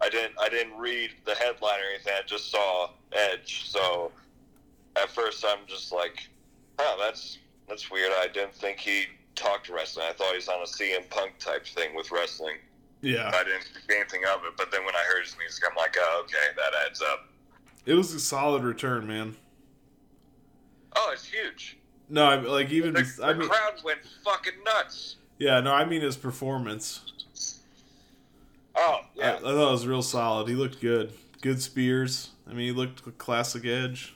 I didn't, I didn't read the headline or anything. I just saw Edge, so at first I'm just like, "Huh, that's that's weird." I didn't think he talked wrestling. I thought he was on a CM Punk type thing with wrestling. Yeah. I didn't think anything of it, but then when I heard his music, I'm like, oh, okay, that adds up. It was a solid return, man. Oh, it's huge. No, I, like even The, bef- I the mean, crowd went fucking nuts. Yeah, no, I mean his performance. Oh, I, yeah. I thought it was real solid. He looked good. Good spears. I mean, he looked classic Edge.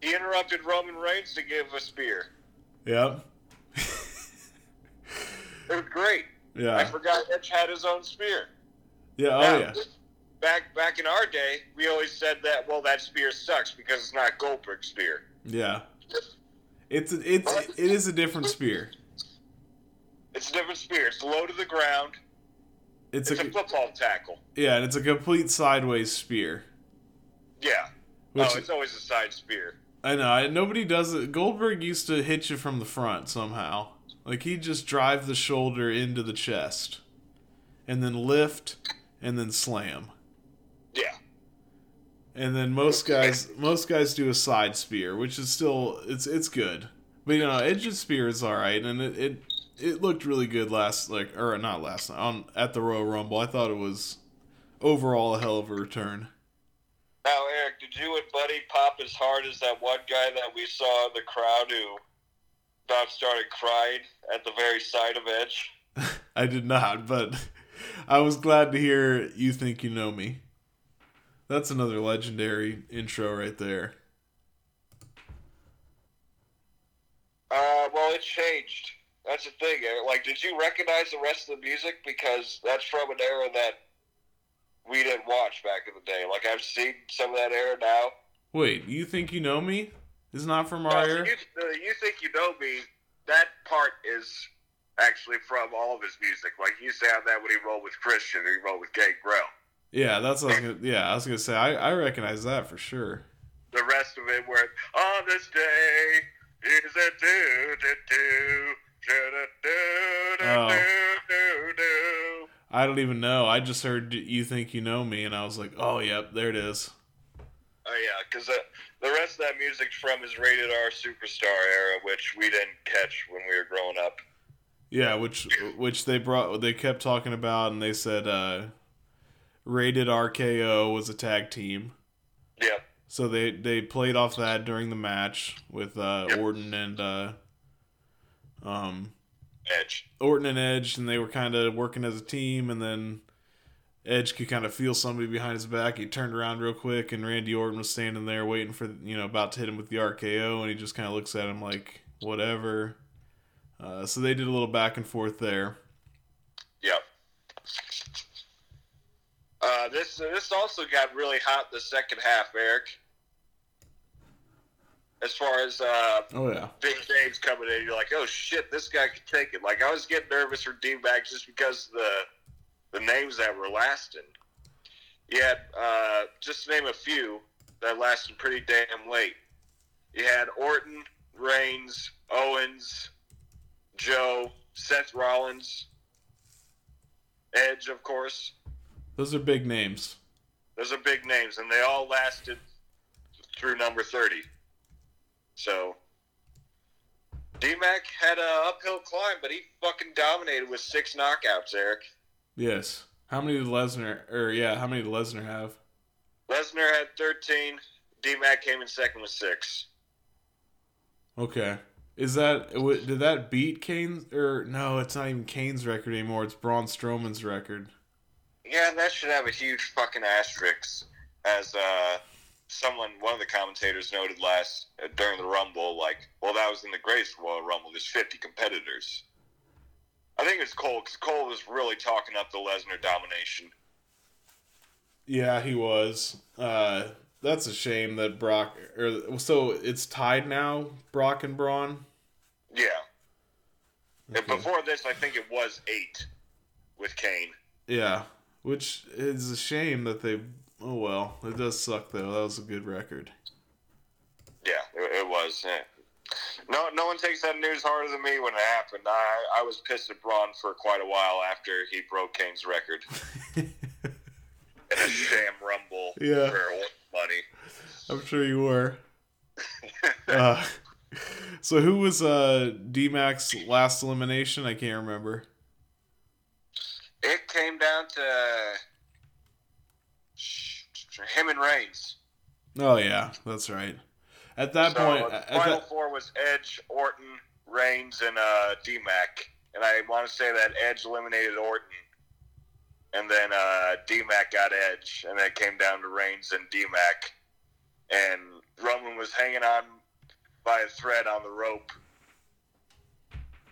He interrupted Roman Reigns to give a spear. Yep. It was great. Yeah. I forgot Edge had his own spear. Yeah. Oh yeah. Back back in our day, we always said that well that spear sucks because it's not Goldberg's spear. Yeah. It's it's it is a different spear. It's a different spear. It's low to the ground. It's, It's a, a football tackle. yeah, and it's a complete sideways spear. Yeah. Oh, which- oh, it's always a side spear. I know. I, nobody does it. Goldberg used to hit you from the front somehow. Like he'd just drive the shoulder into the chest, and then lift, and then slam. Yeah. And then most guys, most guys do a side spear, which is still it's it's good. But you know, Edge's spear is all right, and it it, it looked really good last like or not last night on at the Royal Rumble. I thought it was overall a hell of a return. Now, Eric, did you and Buddy pop as hard as that one guy that we saw in the crowd who about started crying at the very sight of Edge? I did not, but I was glad to hear you think you know me. That's another legendary intro right there. Uh, well, it changed. That's the thing. Eric. Like, did you recognize the rest of the music? Because that's from an era that we didn't watch back in the day. Like, I've seen some of that era now. Wait, you think you know me? Is not from our Now, era? you, uh, you think you know me? That part is actually from all of his music. Like, he used to have that when he rolled with Christian he rolled with Gangrel. Yeah, that's what I was gonna, yeah. I was gonna say I, I recognize that for sure. the rest of it where on this day is a do do do Oh. I don't even know. I just heard you think you know me, and I was like, oh yep, there it is. Oh yeah, because the, the rest of that music's from his rated R superstar era, which we didn't catch when we were growing up. Yeah, which which they brought they kept talking about, and they said uh, rated RKO was a tag team. Yep. So they they played off that during the match with uh, Yep. Orton and uh, um Edge. Orton and Edge, and they were kind of working as a team, and then Edge could kind of feel somebody behind his back. He turned around real quick, and Randy Orton was standing there waiting for you know about to hit him with the RKO, and he just kind of looks at him like whatever. Uh, so they did a little back and forth there. Yep. Uh, this this also got really hot the second half, Eric. As far as uh, Oh yeah, big names coming in, you're like, oh shit, this guy could take it. Like I was getting nervous for D Mac just because of the the names that were lasting. You had uh, just to name a few that lasted pretty damn late. You had Orton, Reigns, Owens, Joe, Seth Rollins, Edge, of course. those are big names. Those are big names, and they all lasted through number 30. So, D-Mac had a uphill climb, but he fucking dominated with six knockouts, Eric. Yes. How many did Lesnar? Or yeah, how many did Lesnar have? Lesnar had 13. D-Mac came in second with six. Okay. Is that did that beat Kane's or no? It's not even Kane's record anymore. It's Braun Strowman's record. Yeah, that should have a huge fucking asterisk, as uh, someone, one of the commentators noted last uh, during the Rumble. Like, well, that was in the Greatest Royal Rumble. There's 50 competitors. I think it's Cole because Cole was really talking up the Lesnar domination. Yeah, he was. Uh, that's a shame that Brock. Or so it's tied now. Brock and Braun. Yeah. And Okay. before this, I think it was eight with Kane. Yeah, which is a shame that they. Oh well, it does suck though. That was a good record. Yeah, it, it was. yeah. No, no one takes that news harder than me when it happened. I, I was pissed at Braun for quite a while after he broke Kane's record in a sham rumble Yeah. for money. I'm sure you were. uh, so who was uh, D Mac's last elimination? I can't remember. It came down to him and Reigns. Oh yeah, that's right. At that so point, at final that, four was Edge, Orton, Reigns, and uh, D-Mac. And I want to say that Edge eliminated Orton, and then uh, D-Mac got Edge, and then it came down to Reigns and D-Mac. And Roman was hanging on by a thread on the rope,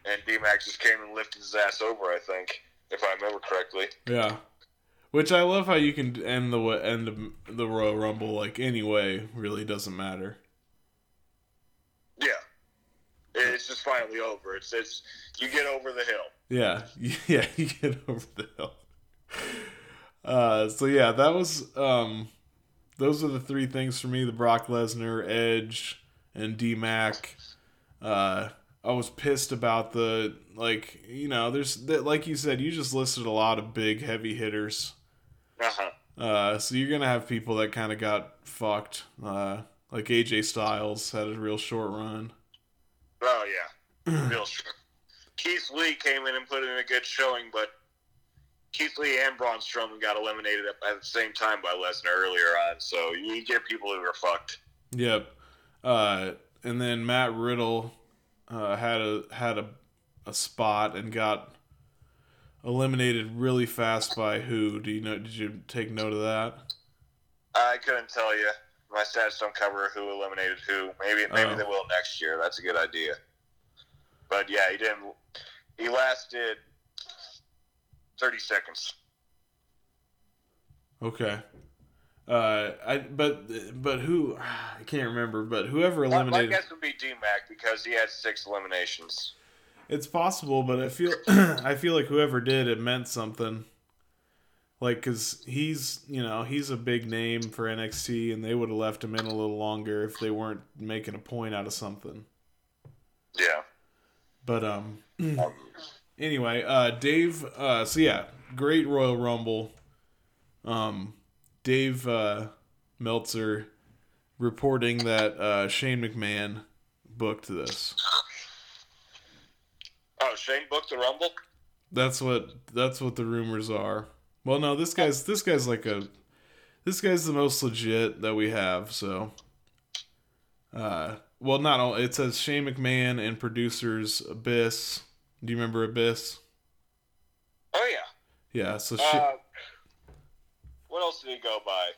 and D Mac just came and lifted his ass over. I think, if I remember correctly. Yeah. Which I love how you can end the end the, the Royal Rumble like any way really doesn't matter. Yeah, it's just finally over. It's it's you get over the hill. Yeah, yeah, you get over the hill. Uh, so yeah, that was um, those are the three things for me: the Brock Lesnar, Edge, and D Mac. Uh, I was pissed about the like, you know, there's that like you said, you just listed a lot of big heavy hitters. Uh huh. Uh, so you're gonna have people that kind of got fucked. Uh, like AJ Styles had a real short run. Oh yeah, real sure. Keith Lee came in and put in a good showing, but Keith Lee and Braun Strowman got eliminated at, at the same time by Lesnar earlier on. So you get people who are fucked. Yep. Uh, and then Matt Riddle uh, had a had a, a spot and got eliminated really fast by who? Do you know? Did you take note of that? I couldn't tell you. My stats don't cover who eliminated who. Maybe maybe Oh. they will next year. That's a good idea. But yeah, he didn't. He lasted thirty seconds. Okay. Uh, I but but who? I can't remember. But whoever My, my eliminated. guess would be D Mac because he had six eliminations. It's possible, but I feel I feel like whoever did it meant something. Like, cause he's you know he's a big name for NXT, and they would have left him in a little longer if they weren't making a point out of something. Yeah. But um, anyway, uh, Dave. Uh, so yeah, great Royal Rumble. Um, Dave uh, Meltzer reporting that uh, Shane McMahon booked this. Shane booked the Rumble. That's what that's what the rumors are. Well, no, this guy's this guy's like a this guy's the most legit that we have. So, uh, well, not all. It says Shane McMahon and producers Abyss. Do you remember Abyss? Oh yeah. Yeah. So, Uh, what else did he go by?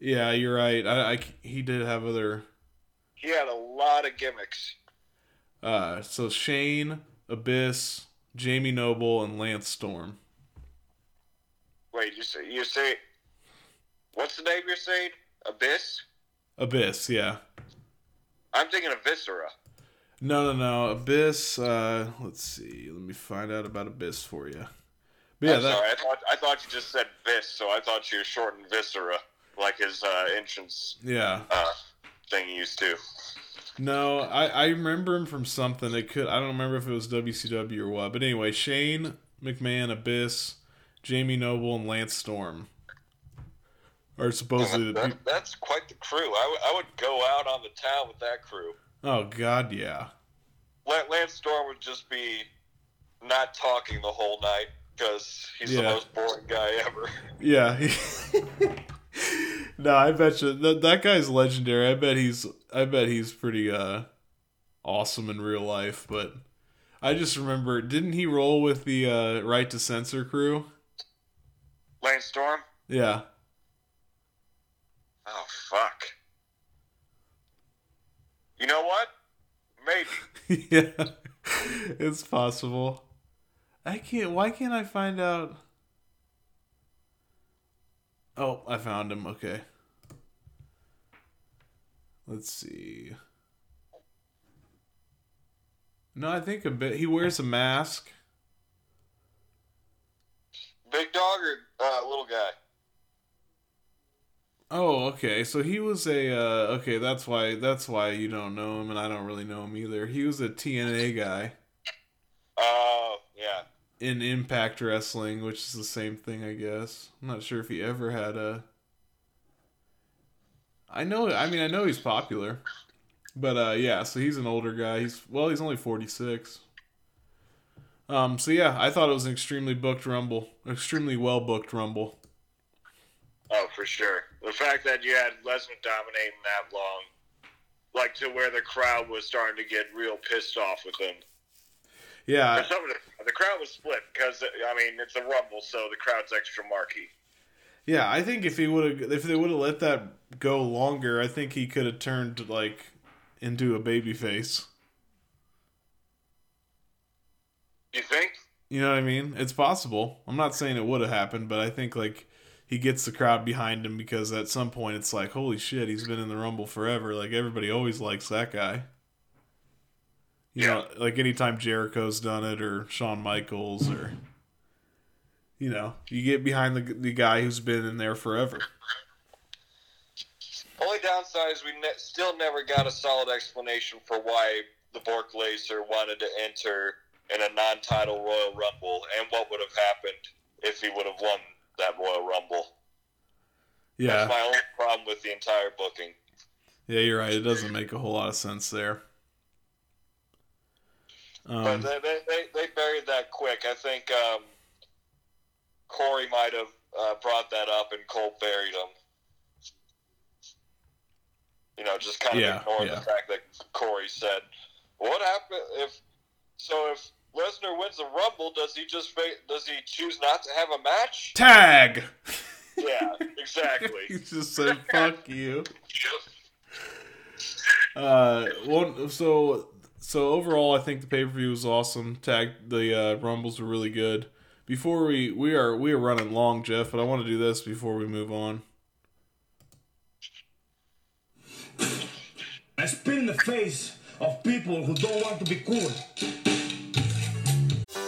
yeah, you're right. I, I he did have other. He had a lot of gimmicks. Uh, so Shane Abyss, Jamie Noble, and Lance Storm. Wait, you say you say what's the name you're saying? Abyss? Abyss, yeah. I'm thinking of Viscera. No, no, no. Abyss. Uh, let's see. Let me find out about Abyss for you. But yeah, I'm that, sorry, I thought I thought you just said Vis, so I thought you were shortened Viscera, like his uh, entrance yeah. uh, thing he used to. No, I I remember him from something. It could. I don't remember if it was WCW or what. But anyway, Shane McMahon, Abyss, Jamie Noble, and Lance Storm are supposedly the That, people. that's quite the crew. I would- I would go out on the town with that crew. Oh God, yeah. Lan- Lance Storm would just be not talking the whole night because he's the most boring guy ever. Yeah. no, I bet you that that guy's legendary. I bet he's I bet he's pretty uh awesome in real life, but I just remember didn't he roll with the uh right to censor crew? Lane Storm? Yeah. Oh fuck. You know what? Maybe. yeah. It's possible. I can't why can't I find out Oh, I found him. Okay. Let's see. No, I think a bit. He wears a mask. Big dog or uh, little guy? Oh, okay. So he was a. Uh, okay, that's why. That's why you don't know him, and I don't really know him either. He was a TNA guy Oh, yeah. in Impact Wrestling, which is the same thing, I guess. I'm not sure if he ever had a. I know. I mean, I know he's popular, but uh, yeah. So he's an older guy. He's well, he's only 46. Um. So yeah, I thought it was an extremely booked Rumble, extremely well booked Rumble. Oh, for sure. The fact that you had Lesnar dominating that long, like to where the crowd was starting to get real pissed off with him. Yeah. The, the crowd was split because I mean it's a rumble, so the crowd's extra marquee. Yeah, I think if he would have, if they would have let that go longer, I think he could have turned like into a baby face. You think? You know what I mean? It's possible. I'm not saying it would have happened, but I think like he gets the crowd behind him because at some point it's like, holy shit, he's been in the Rumble forever. Like everybody always likes that guy. You know, like anytime Jericho's done it or Shawn Michaels or you know, you get behind the the guy who's been in there forever. Only downside is we ne- still never got a solid explanation for why the Bork Laser wanted to enter in a non-title Royal Rumble and what would have happened if he would have won that Royal Rumble. Yeah. That's my only problem with the entire booking. Yeah, you're right. It doesn't make a whole lot of sense there. But Um, they, they, they, they buried that quick. I think um, Corey might have uh, brought that up and Cole buried him. You know, just kind of Yeah, ignore yeah. the fact that Corey said, "What happened if so? If Lesnar wins the Rumble, does he just fa- does he choose not to have a match?" tag. Yeah, exactly. he just said fuck you. Uh, one so so overall, I think the pay per view was awesome. Tag the uh, rumbles were really good. Before we we are we are running long, Jeff, but I want to do this before we move on. I spit in the face of people who don't want to be cool.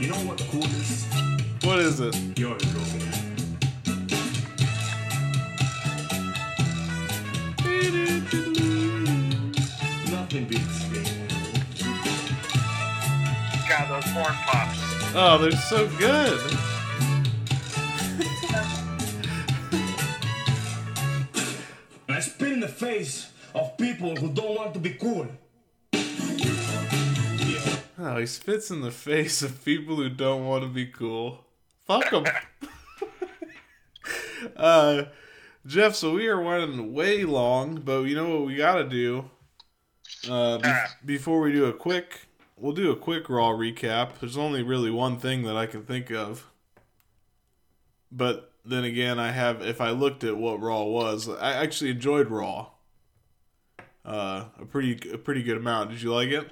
You know what cool is? What is it? You're broken. Nothing beats me. God, those corn pops. Oh, they're so good. I spit in the face of people who don't want to be cool. Oh, he spits in the face of people who don't want to be cool. Fuck them. uh, Jeff, so we are running way long, but you know what we got to do? Uh, be- before we do a quick, we'll do a quick Raw recap. There's only really one thing that I can think of. But then again, I have, if I looked at what Raw was, I actually enjoyed Raw. Uh, a pretty, a pretty good amount. Did you like it?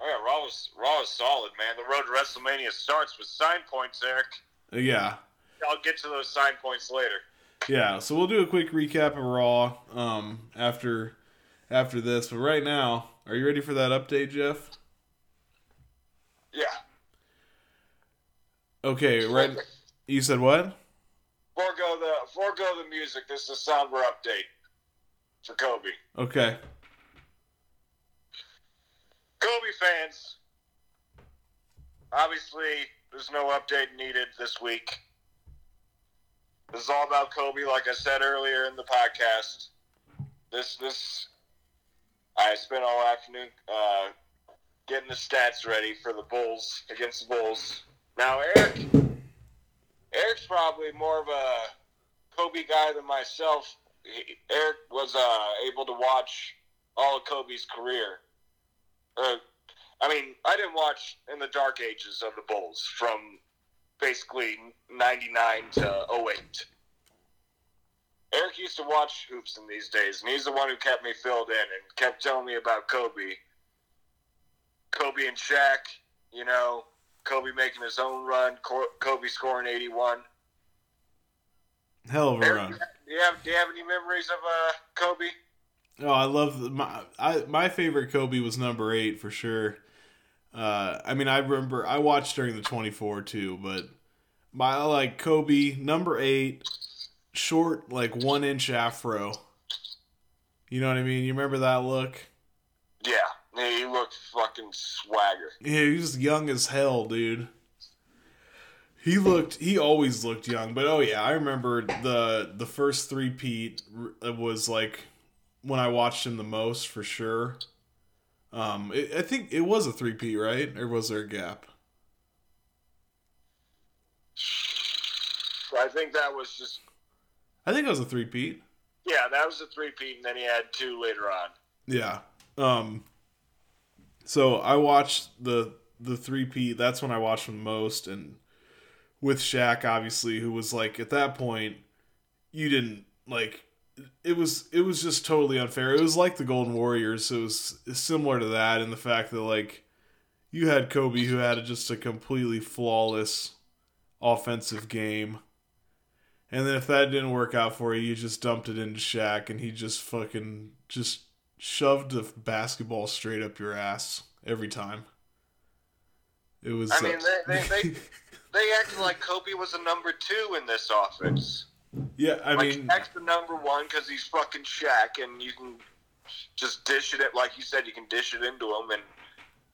Oh yeah, Raw was Raw is solid, man. The road to WrestleMania starts with sign points, Eric. Yeah, I'll get to those sign points later. Yeah, so we'll do a quick recap of Raw um, after after this. But right now, are you ready for that update, Jeff? Yeah. Okay, right. You said what? Forego the forego the music. This is a soundbar update for Kobe. Okay. Kobe fans. Obviously, there's no update needed this week. This is all about Kobe, like I said earlier in the podcast. This this I spent all afternoon uh, getting the stats ready for the Bulls against the Bulls. Now, Eric, Eric's probably more of a Kobe guy than myself. He, Eric was uh, able to watch all of Kobe's career. Uh, I mean, I didn't watch in the dark ages of the Bulls from basically 99 to 08. Eric used to watch hoops in these days, and he's the one who kept me filled in and kept telling me about Kobe. Kobe and Shaq, you know, Kobe making his own run, Kobe scoring 81. Hell of a Eric, run. do you have do you have any memories of uh, Kobe? Oh, I love the, my I my favorite Kobe was number eight for sure. Uh, I mean, I remember I watched during the twenty four too, but my I like Kobe number eight, short like one inch afro. You know what I mean? You remember that look? Yeah, he looked fucking swagger. Yeah, he was young as hell, dude. He looked. He always looked young, but oh yeah, I remember the the first three Pete was like when I watched him the most for sure. Um, it, I think it was a three P, right? Or was there a gap? I think that was just. I think it was a three P. Yeah, that was a three P, and then he had two later on. Yeah. Um. So I watched the the three P. That's when I watched him most, and with Shaq, obviously, who was like at that point, you didn't like. It was it was just totally unfair. It was like the Golden Warriors. It was similar to that in the fact that like you had Kobe who had just a completely flawless offensive game. And then if that didn't work out for you, you just dumped it into Shaq and he just fucking just shoved the basketball straight up your ass every time. It was. I mean, uh, they, they, they, they acted like Kobe was a number two in this offense. Yeah, I like, mean, Shaq's the number one because he's fucking Shaq, and you can just dish it. Like you said, you can dish it into him, and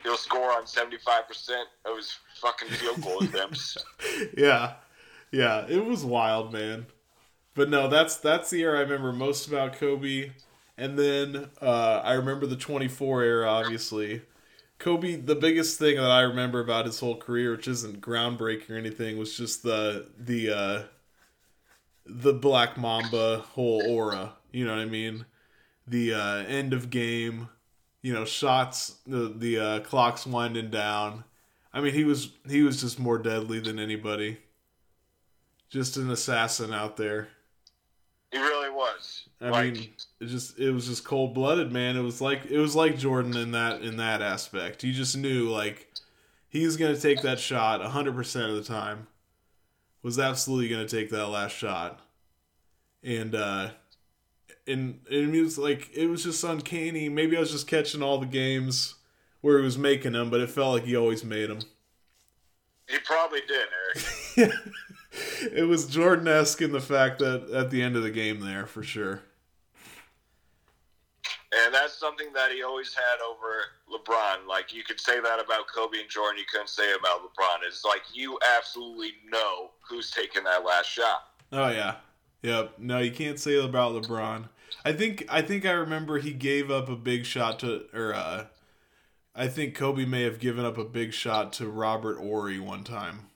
he'll score on seventy five percent of his fucking field goal attempts. yeah, yeah, it was wild, man. But no, that's that's the era I remember most about Kobe. And then uh, I remember the 24 era, obviously. Kobe, the biggest thing that I remember about his whole career, which isn't groundbreaking or anything, was just the the uh, the Black Mamba whole aura. You know what I mean? The uh, end of game, you know, shots, the the uh, clock's winding down. I mean, he was he was just more deadly than anybody. Just an assassin out there. He really was. I like, mean, it just it was just cold blooded, man. It was like it was like Jordan in that in that aspect. You just knew like he's gonna take that shot hundred percent of the time. Was absolutely gonna take that last shot, and uh, and, and it was like it was just uncanny. Maybe I was just catching all the games where he was making them, but it felt like he always made them. He probably did, Eric. it was Jordan esque in the fact that at the end of the game there for sure. And that's something that he always had over LeBron. Like you could say that about Kobe and Jordan, you couldn't say about LeBron. It's like you absolutely know who's taking that last shot. Oh yeah, yep. No, you can't say about LeBron. I think I think I remember he gave up a big shot to, or uh, I think Kobe may have given up a big shot to Robert Horry one time.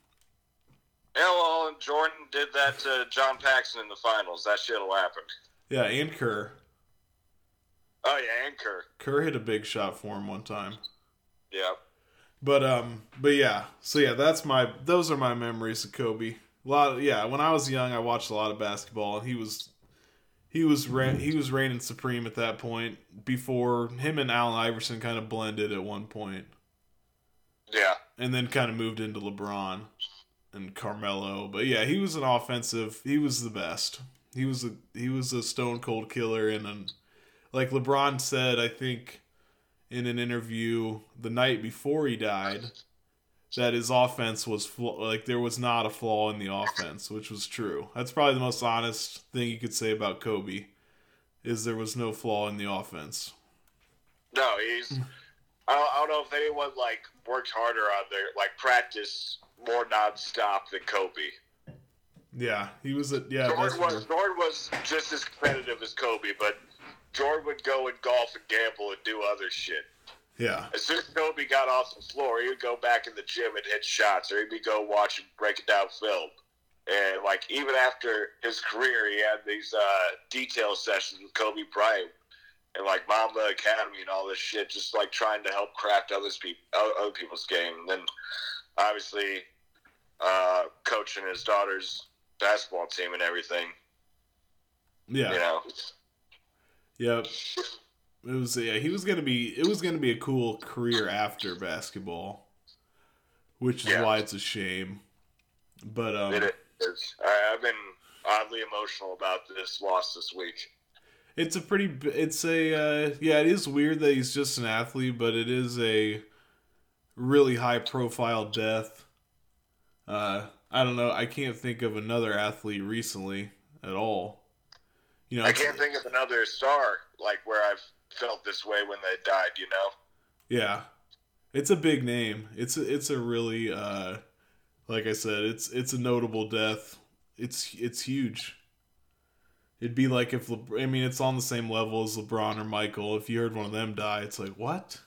Yeah, well, Jordan did that to John Paxson in the finals. That shit'll happen. Yeah, and Kerr. Oh yeah, and Kerr. Kerr hit a big shot for him one time. Yeah. But um, but yeah, so yeah, that's my those are my memories of Kobe. A lot, of, yeah. When I was young, I watched a lot of basketball, and he was he was he was reigning supreme at that point. Before him and Allen Iverson kind of blended at one point. Yeah. And then kind of moved into LeBron and Carmelo. But yeah, he was an offensive. He was the best. He was a he was a stone cold killer and an like LeBron said, I think in an interview the night before he died that his offense was fl- like there was not a flaw in the offense, which was true. That's probably the most honest thing you could say about Kobe is there was no flaw in the offense. No, he's. I don't, I don't know if anyone like worked harder on their like practice more nonstop than Kobe. Yeah, he was a yeah. Jordan was Jordan was just as competitive as Kobe, but Jordan would go and golf and gamble and do other shit. Yeah. As soon as Kobe got off the floor, he would go back in the gym and hit shots, or he'd be go watch and break it down film. And like even after his career, he had these uh, detail sessions with Kobe Bryant and like Mamba Academy and all this shit, just like trying to help craft others people other people's game. And then obviously uh, coaching his daughter's basketball team and everything. Yeah. You know. Yep. It was yeah, he was gonna be it was gonna be a cool career after basketball. Which is Yeah. why it's a shame. But um It is. I, I've been oddly emotional about this loss this week. it's a pretty it's a uh yeah, it is weird that he's just an athlete, but it is a really high profile death. Uh I don't know, I can't think of another athlete recently at all. You know, I can't think of another star like where I've felt this way when they died. You know. Yeah, it's a big name. It's a, it's a really uh, like I said, it's it's a notable death. It's it's huge. It'd be like if Le- I mean it's on the same level as LeBron or Michael. If you heard one of them die, it's like what?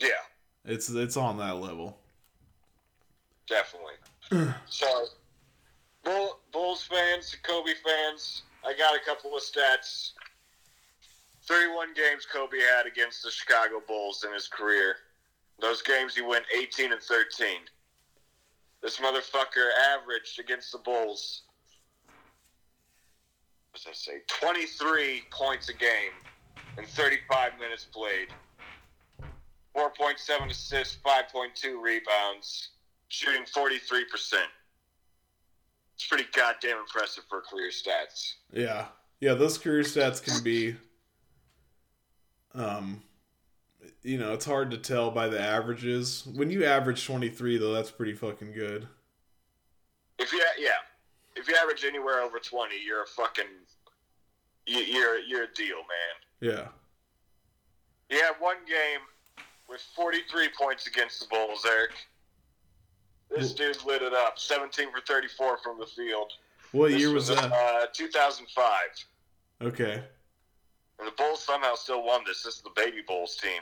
Yeah, It's it's on that level. definitely. so, Bull, Bulls fans, Kobe fans, I got a couple of stats. 31 games Kobe had against the Chicago Bulls in his career. Those games he went 18 and 13. This motherfucker averaged against the Bulls. What I say? 23 points a game in 35 minutes played. 4.7 assists, 5.2 rebounds, shooting 43%. It's pretty goddamn impressive for career stats. Yeah. Yeah, those career stats can be um you know, it's hard to tell by the averages. When you average 23 though, that's pretty fucking good. If you yeah, if you average anywhere over 20, you're a fucking you, you're you're a deal, man. Yeah. He had one game with 43 points against the Bulls, Eric. This dude lit it up. 17 for 34 from the field. What This year was in, that? Uh, 2005. Okay. And the Bulls somehow still won this. This is the Baby Bulls team.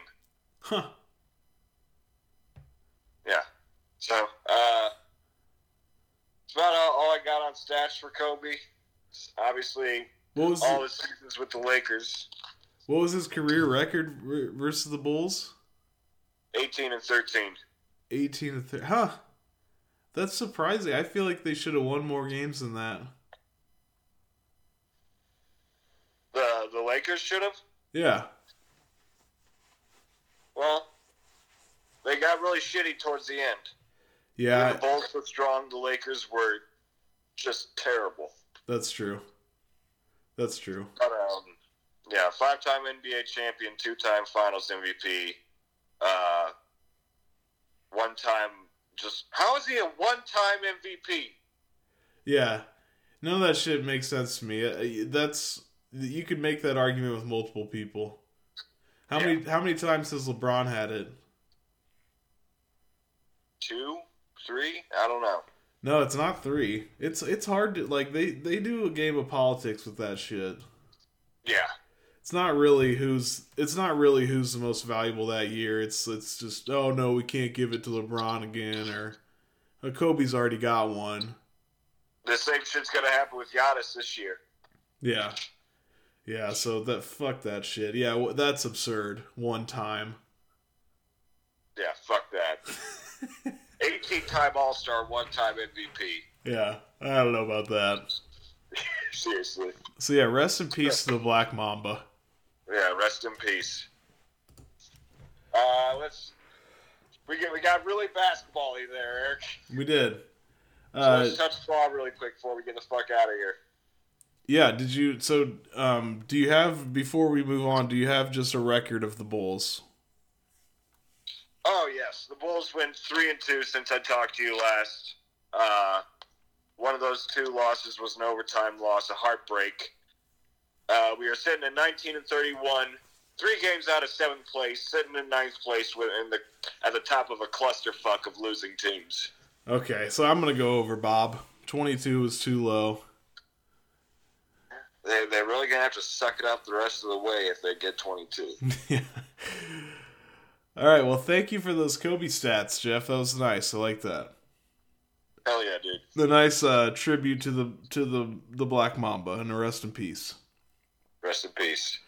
Huh. Yeah. So, uh, that's about all, all I got on stats for Kobe. Obviously, What was all his seasons with the Lakers, what was his career record ver- versus the Bulls? 18 and 13. 18 and 13. Huh. That's surprising. I feel like they should have won more games than that. The the Lakers should have. Yeah. Well, they got really shitty towards the end. When Yeah, the Bulls were strong. The Lakers were just terrible. that's true. That's true. But um, yeah, five-time NBA champion, two-time Finals MVP, uh, one-time. Just how is he a one-time MVP? Yeah. None of that shit makes sense to me. Uh, That's you could make that argument with multiple people. How Yeah. many how many times has LeBron had it? Two, three? I don't know. No, it's not 3. It's it's hard to like they they do a game of politics with that shit. Yeah, It's not really who's it's not really who's the most valuable that year. It's it's just oh no, we can't give it to LeBron again or uh, Kobe's already got one. the same shit's gonna happen with Giannis this year. Yeah. Yeah, so that fuck that shit. Yeah, that's absurd. One time. Yeah, fuck that. 18-time All-Star, one-time MVP. Yeah, I don't know about that. Seriously. So yeah, rest in peace to the Black Mamba. Yeah, rest in peace. Uh, let's. We get we got really basketball-y there, Eric. We did. So Uh, let's touch ball really quick before we get the fuck out of here. yeah, did you? So, um, do you have before we move on? Do you have just a record of the Bulls? Oh yes, the Bulls went three and two since I talked to you last. Uh, one of those two losses was an overtime loss, a heartbreak. Uh, we are sitting at 19 and 31, three games out of seventh place, sitting in ninth place with in the at the top of a clusterfuck of losing teams. Okay, so I'm gonna go over Bob. Twenty-two is too low. They they're really gonna have to suck it up the rest of the way if they get 22. yeah. All right. Well, thank you for those Kobe stats, Jeff. That was nice. I like that. Hell yeah, dude. The nice uh, tribute to the to the the Black Mamba and rest in peace. Rest in peace.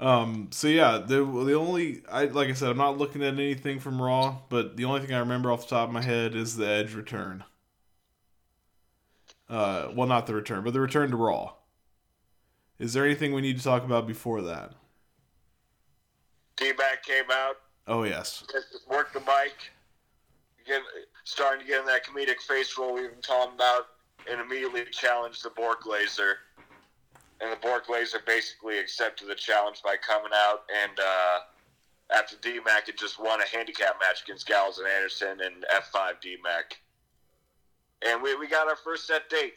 Um. So yeah, the the only I like I said, I'm not looking at anything from Raw, but the only thing I remember off the top of my head is the Edge return. Uh, well, not the return, but the return to Raw. Is there anything we need to talk about before that? D-Mac came out, Oh yes. worked the mic, get, starting to get in that comedic face role we've been talking about, and immediately challenged the Bork Laser. And the Bork Laser basically accepted the challenge by coming out and uh, after D-Mac had just won a handicap match against Gallows and Anderson and F5 D-Mac. And we, we got our first set date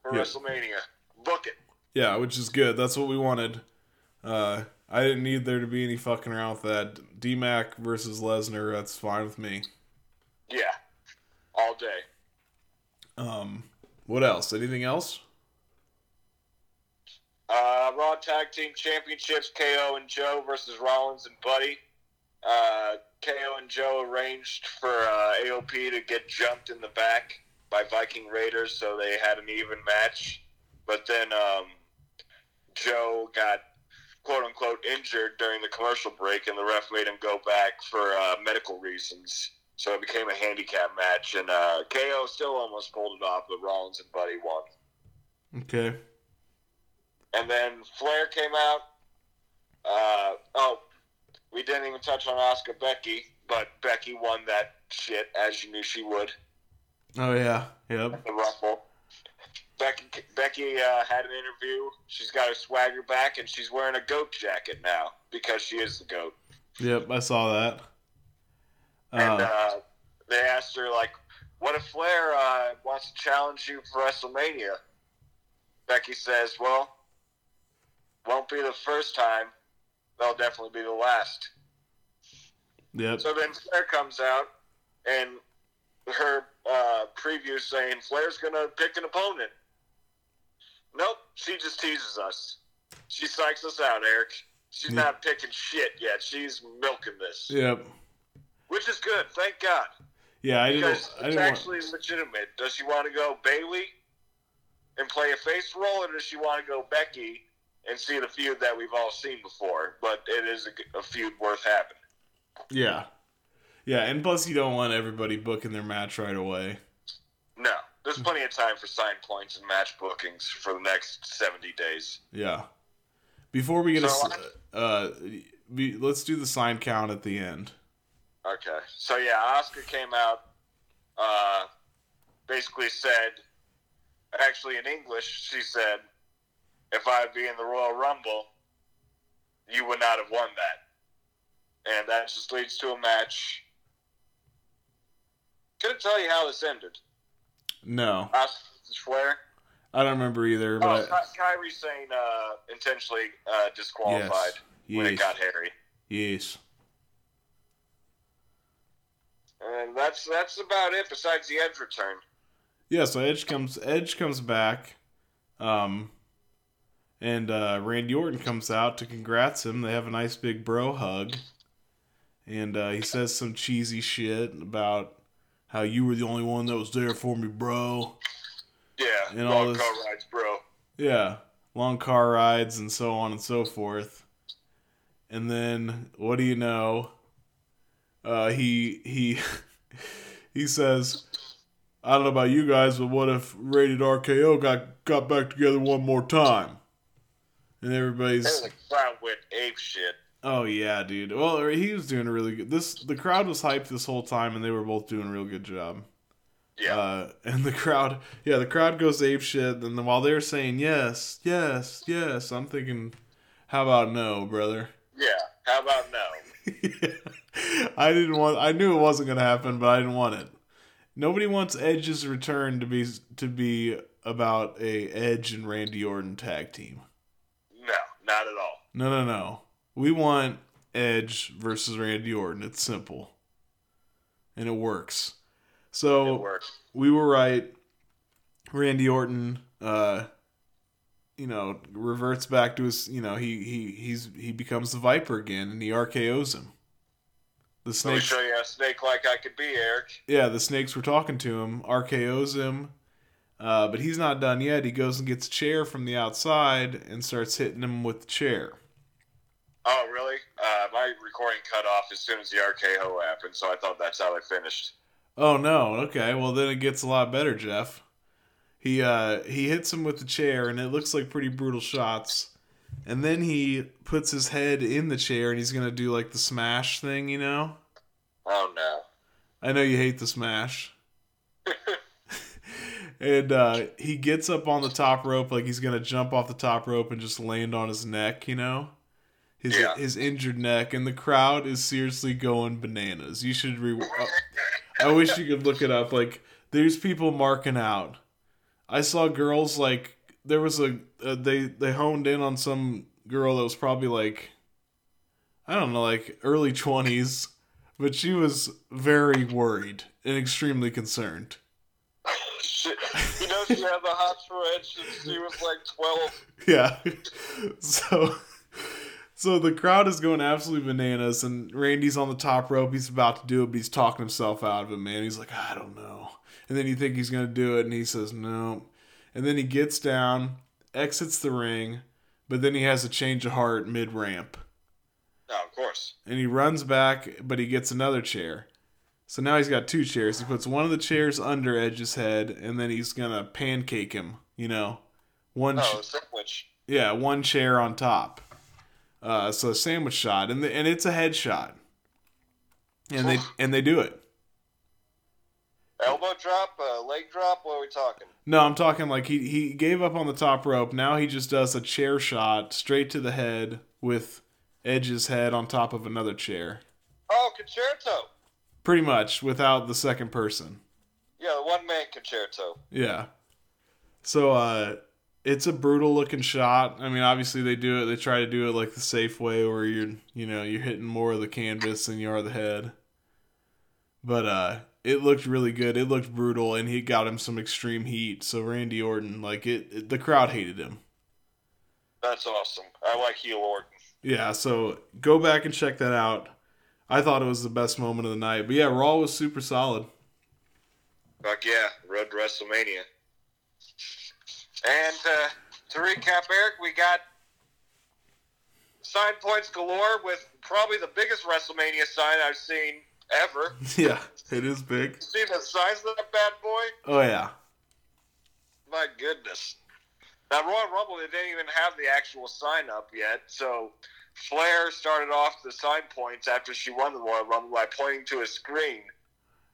for Yeah. WrestleMania. Book it. Yeah, which is good. That's what we wanted. Uh, I didn't need there to be any fucking around with that. D Mac versus Lesnar. That's fine with me. Yeah. All day. Um, what else? Anything else? Uh, Raw Tag Team Championships: KO and Joe versus Rollins and Buddy. Uh, KO and Joe arranged for uh, AOP to get jumped in the back by Viking Raiders, so they had an even match. But then um, Joe got quote unquote injured during the commercial break, and the ref made him go back for uh, medical reasons. So it became a handicap match, and uh, KO still almost pulled it off, but Rollins and Buddy won. Okay. And then Flair came out. Uh, oh, we didn't even touch on Asuka Becky, but Becky won that shit as you knew she would. Oh yeah. Yep. The Rumble. Becky Becky uh, had an interview. She's got her swagger back, and she's wearing a goat jacket now because she is the goat. Yep. I saw that. And Uh, uh, they asked her like, "What if Flair uh, wants to challenge you for WrestleMania?" Becky says, "Well, won't be the first time. That'll definitely be the last." yep. So then Flair comes out, and her uh, preview saying Flair's gonna pick an opponent. Nope, she just teases us. She psychs us out, Eric. She's Yeah. not picking shit yet. She's milking this, Yep. which is good. Thank God. Yeah, I didn't. Because I it's didn't want, actually legitimate. Does she want to go Bayley and play a face role, or does she want to go Becky and see the feud that we've all seen before? But it is a, a feud worth having. yeah, yeah, and plus you don't want everybody booking their match right away. No, there's plenty of time for sign points and match bookings for the next 70 days. Yeah. Before we get a, So, uh, let's do the sign count at the end. Okay. So, yeah, Asuka came out, uh, basically said, actually in English, she said, if I'd be in the Royal Rumble, you would not have won that. And that just leads to a match. Couldn't tell you how this ended. No, versus Flair. I don't remember either. Oh, But Ky- Kairi Sane uh, intentionally uh, disqualified Yes. when it got hairy. yes, And that's that's about it. Besides the Edge return. yeah. So Edge comes. Edge comes back, um, and uh, Randy Orton comes out to congrats him. They have a nice big bro hug, and uh, he says some cheesy shit about how you were the only one that was there for me, bro. Yeah, And long all this- car rides, bro. Yeah, long car rides and so on and so forth. And then what do you know? Uh, he he he says, "I don't know about you guys, but what if Rated RKO got got back together one more time?" And everybody's, a crowd went ape shit. "Oh yeah, dude." Well, he was doing a really good. This the crowd was hyped this whole time, and they were both doing a real good job. Yeah, Uh, and the crowd, yeah, the crowd goes ape shit. And then while they're saying yes, yes, yes, I'm thinking, how about no, brother? yeah. How about no? I didn't want. I knew it wasn't gonna happen, but I didn't want it. Nobody wants Edge's return to be to be about a Edge and Randy Orton tag team. No, not at all. No, no, no. We want Edge versus Randy Orton. It's simple, and it works. So It works. we were right. Randy Orton, uh, you know, reverts back to his. You know, he he he's he becomes the Viper again, and he RKO's him. The me show you a snake like I could be, Eric. yeah, the snakes were talking to him. RKO's him, uh, but he's not done yet. He goes and gets a chair from the outside and starts hitting him with the chair. Oh, really? Uh, my recording cut off as soon as the RKO happened, so I thought that's how they finished. Oh no, okay. Well then it gets a lot better, Jeff. He uh he hits him with the chair and it looks like pretty brutal shots. And then he puts his head in the chair and he's gonna do like the smash thing, you know? Oh no. I know you hate the smash. and uh he gets up on the top rope like he's gonna jump off the top rope and just land on his neck, you know? His Yeah. his injured neck and the crowd is seriously going bananas. You should re uh, I wish you could look it up. Like, there's people marking out. I saw girls like there was a uh, they they honed in on some girl that was probably like I don't know, like early twenties, but she was very worried and extremely concerned. She, you know, she the hots for Edge since she was like 12. Yeah. So so the crowd is going absolutely bananas and Randy's on the top rope. He's about to do it, but he's talking himself out of it, man. He's like, I don't know. And then you think he's gonna do it and he says no. And then he gets down, exits the ring, but then he has a change of heart mid ramp. No, oh, of course. And he runs back, but he gets another chair. So now he's got two chairs. He puts one of the chairs under Edge's head, and then he's gonna pancake him. You know, one. Oh, ch- sandwich. yeah, one chair on top. Uh, so a sandwich shot, and the, and it's a headshot. And they and they do it. Elbow drop, uh, leg drop. What are we talking? No, I'm talking like he he gave up on the top rope. Now he just does a chair shot straight to the head with Edge's head on top of another chair. Oh, Con-Chair-To. Pretty much without the second person. Yeah, the one man Con-Chair-To. Yeah. So uh it's a brutal looking shot. I mean, obviously they do it. They try to do it like the safe way, where you're, you know, you're hitting more of the canvas than you are the head. But uh, it looked really good. It looked brutal, and he got him some extreme heat. So Randy Orton, like it, it the crowd hated him. That's awesome. I like heel Orton. Yeah. So go back and check that out. I thought it was the best moment of the night. But yeah, Raw was super solid. Fuck yeah, Road to WrestleMania. And uh, to recap, Eric, we got sign points galore with probably the biggest WrestleMania sign I've seen ever. yeah, it is big. See the size of that bad boy? Oh yeah. My goodness. Now, Royal Rumble, they didn't even have the actual sign up yet, so Flair started off the sign points after she won the Royal Rumble by pointing to a screen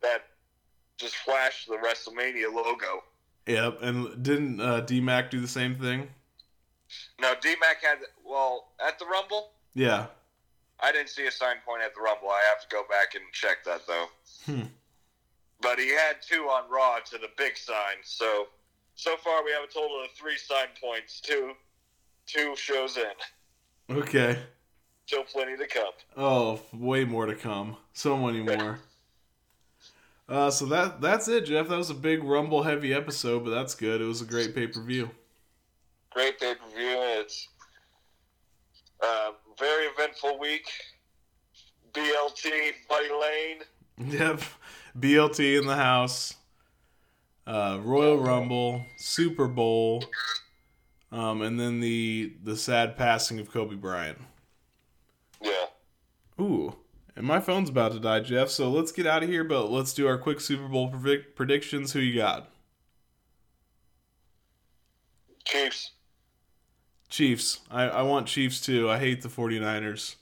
that just flashed the WrestleMania logo. Yep. And didn't uh, D Mac do the same thing? No, D-Mac had, well, at the Rumble, Yeah. I didn't see a sign point at the Rumble. I have to go back and check that, though. Hmm. But he had two on Raw to the big sign, so so far we have a total of three sign points, two, two shows in. Okay. Still plenty to come. Oh, way more to come. So many more. Uh, so that that's it, Jeff. That was a big Rumble heavy episode, but that's good. It was a great pay per view. Great pay per view. It's a very eventful week. BLT, Buddy Lane. Yep. BLT in the house. Uh, Royal Rumble, Super Bowl, um, and then the the sad passing of Kobe Bryant. Yeah. Ooh, and my phone's about to die, Jeff. So let's get out of here. But let's do our quick Super Bowl predict- predictions. Who you got? Chiefs. Chiefs. I, I want Chiefs too. I hate the 49ers.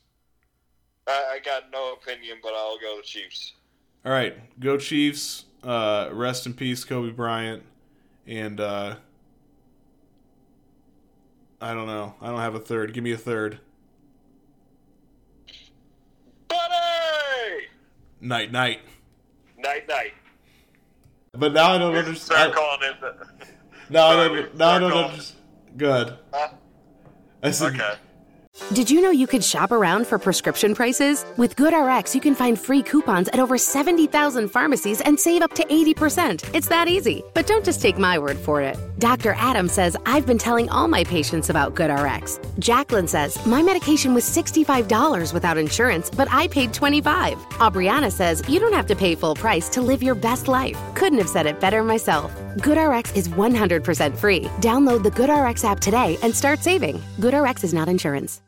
I, I got no opinion, but I'll go the Chiefs. All right, go Chiefs. Uh, rest in peace, Kobe Bryant. And uh, I don't know. I don't have a third. Give me a third. Buddy! Night, night. Night, night. But now I don't Start understand. calling it. The, Now I don't. Now I don't calling understand. Good. Huh? I said. okay. Did you know you could shop around for prescription prices? With GoodRx, you can find free coupons at over 70,000 pharmacies and save up to 80%. It's that easy. But don't just take my word for it. Dr. Adam says, I've been telling all my patients about GoodRx. Jacqueline says, my medication was $65 without insurance, but I paid $25. Aubriana says, you don't have to pay full price to live your best life. Couldn't have said it better myself. GoodRx is 100% free. Download the GoodRx app today and start saving. GoodRx is not insurance.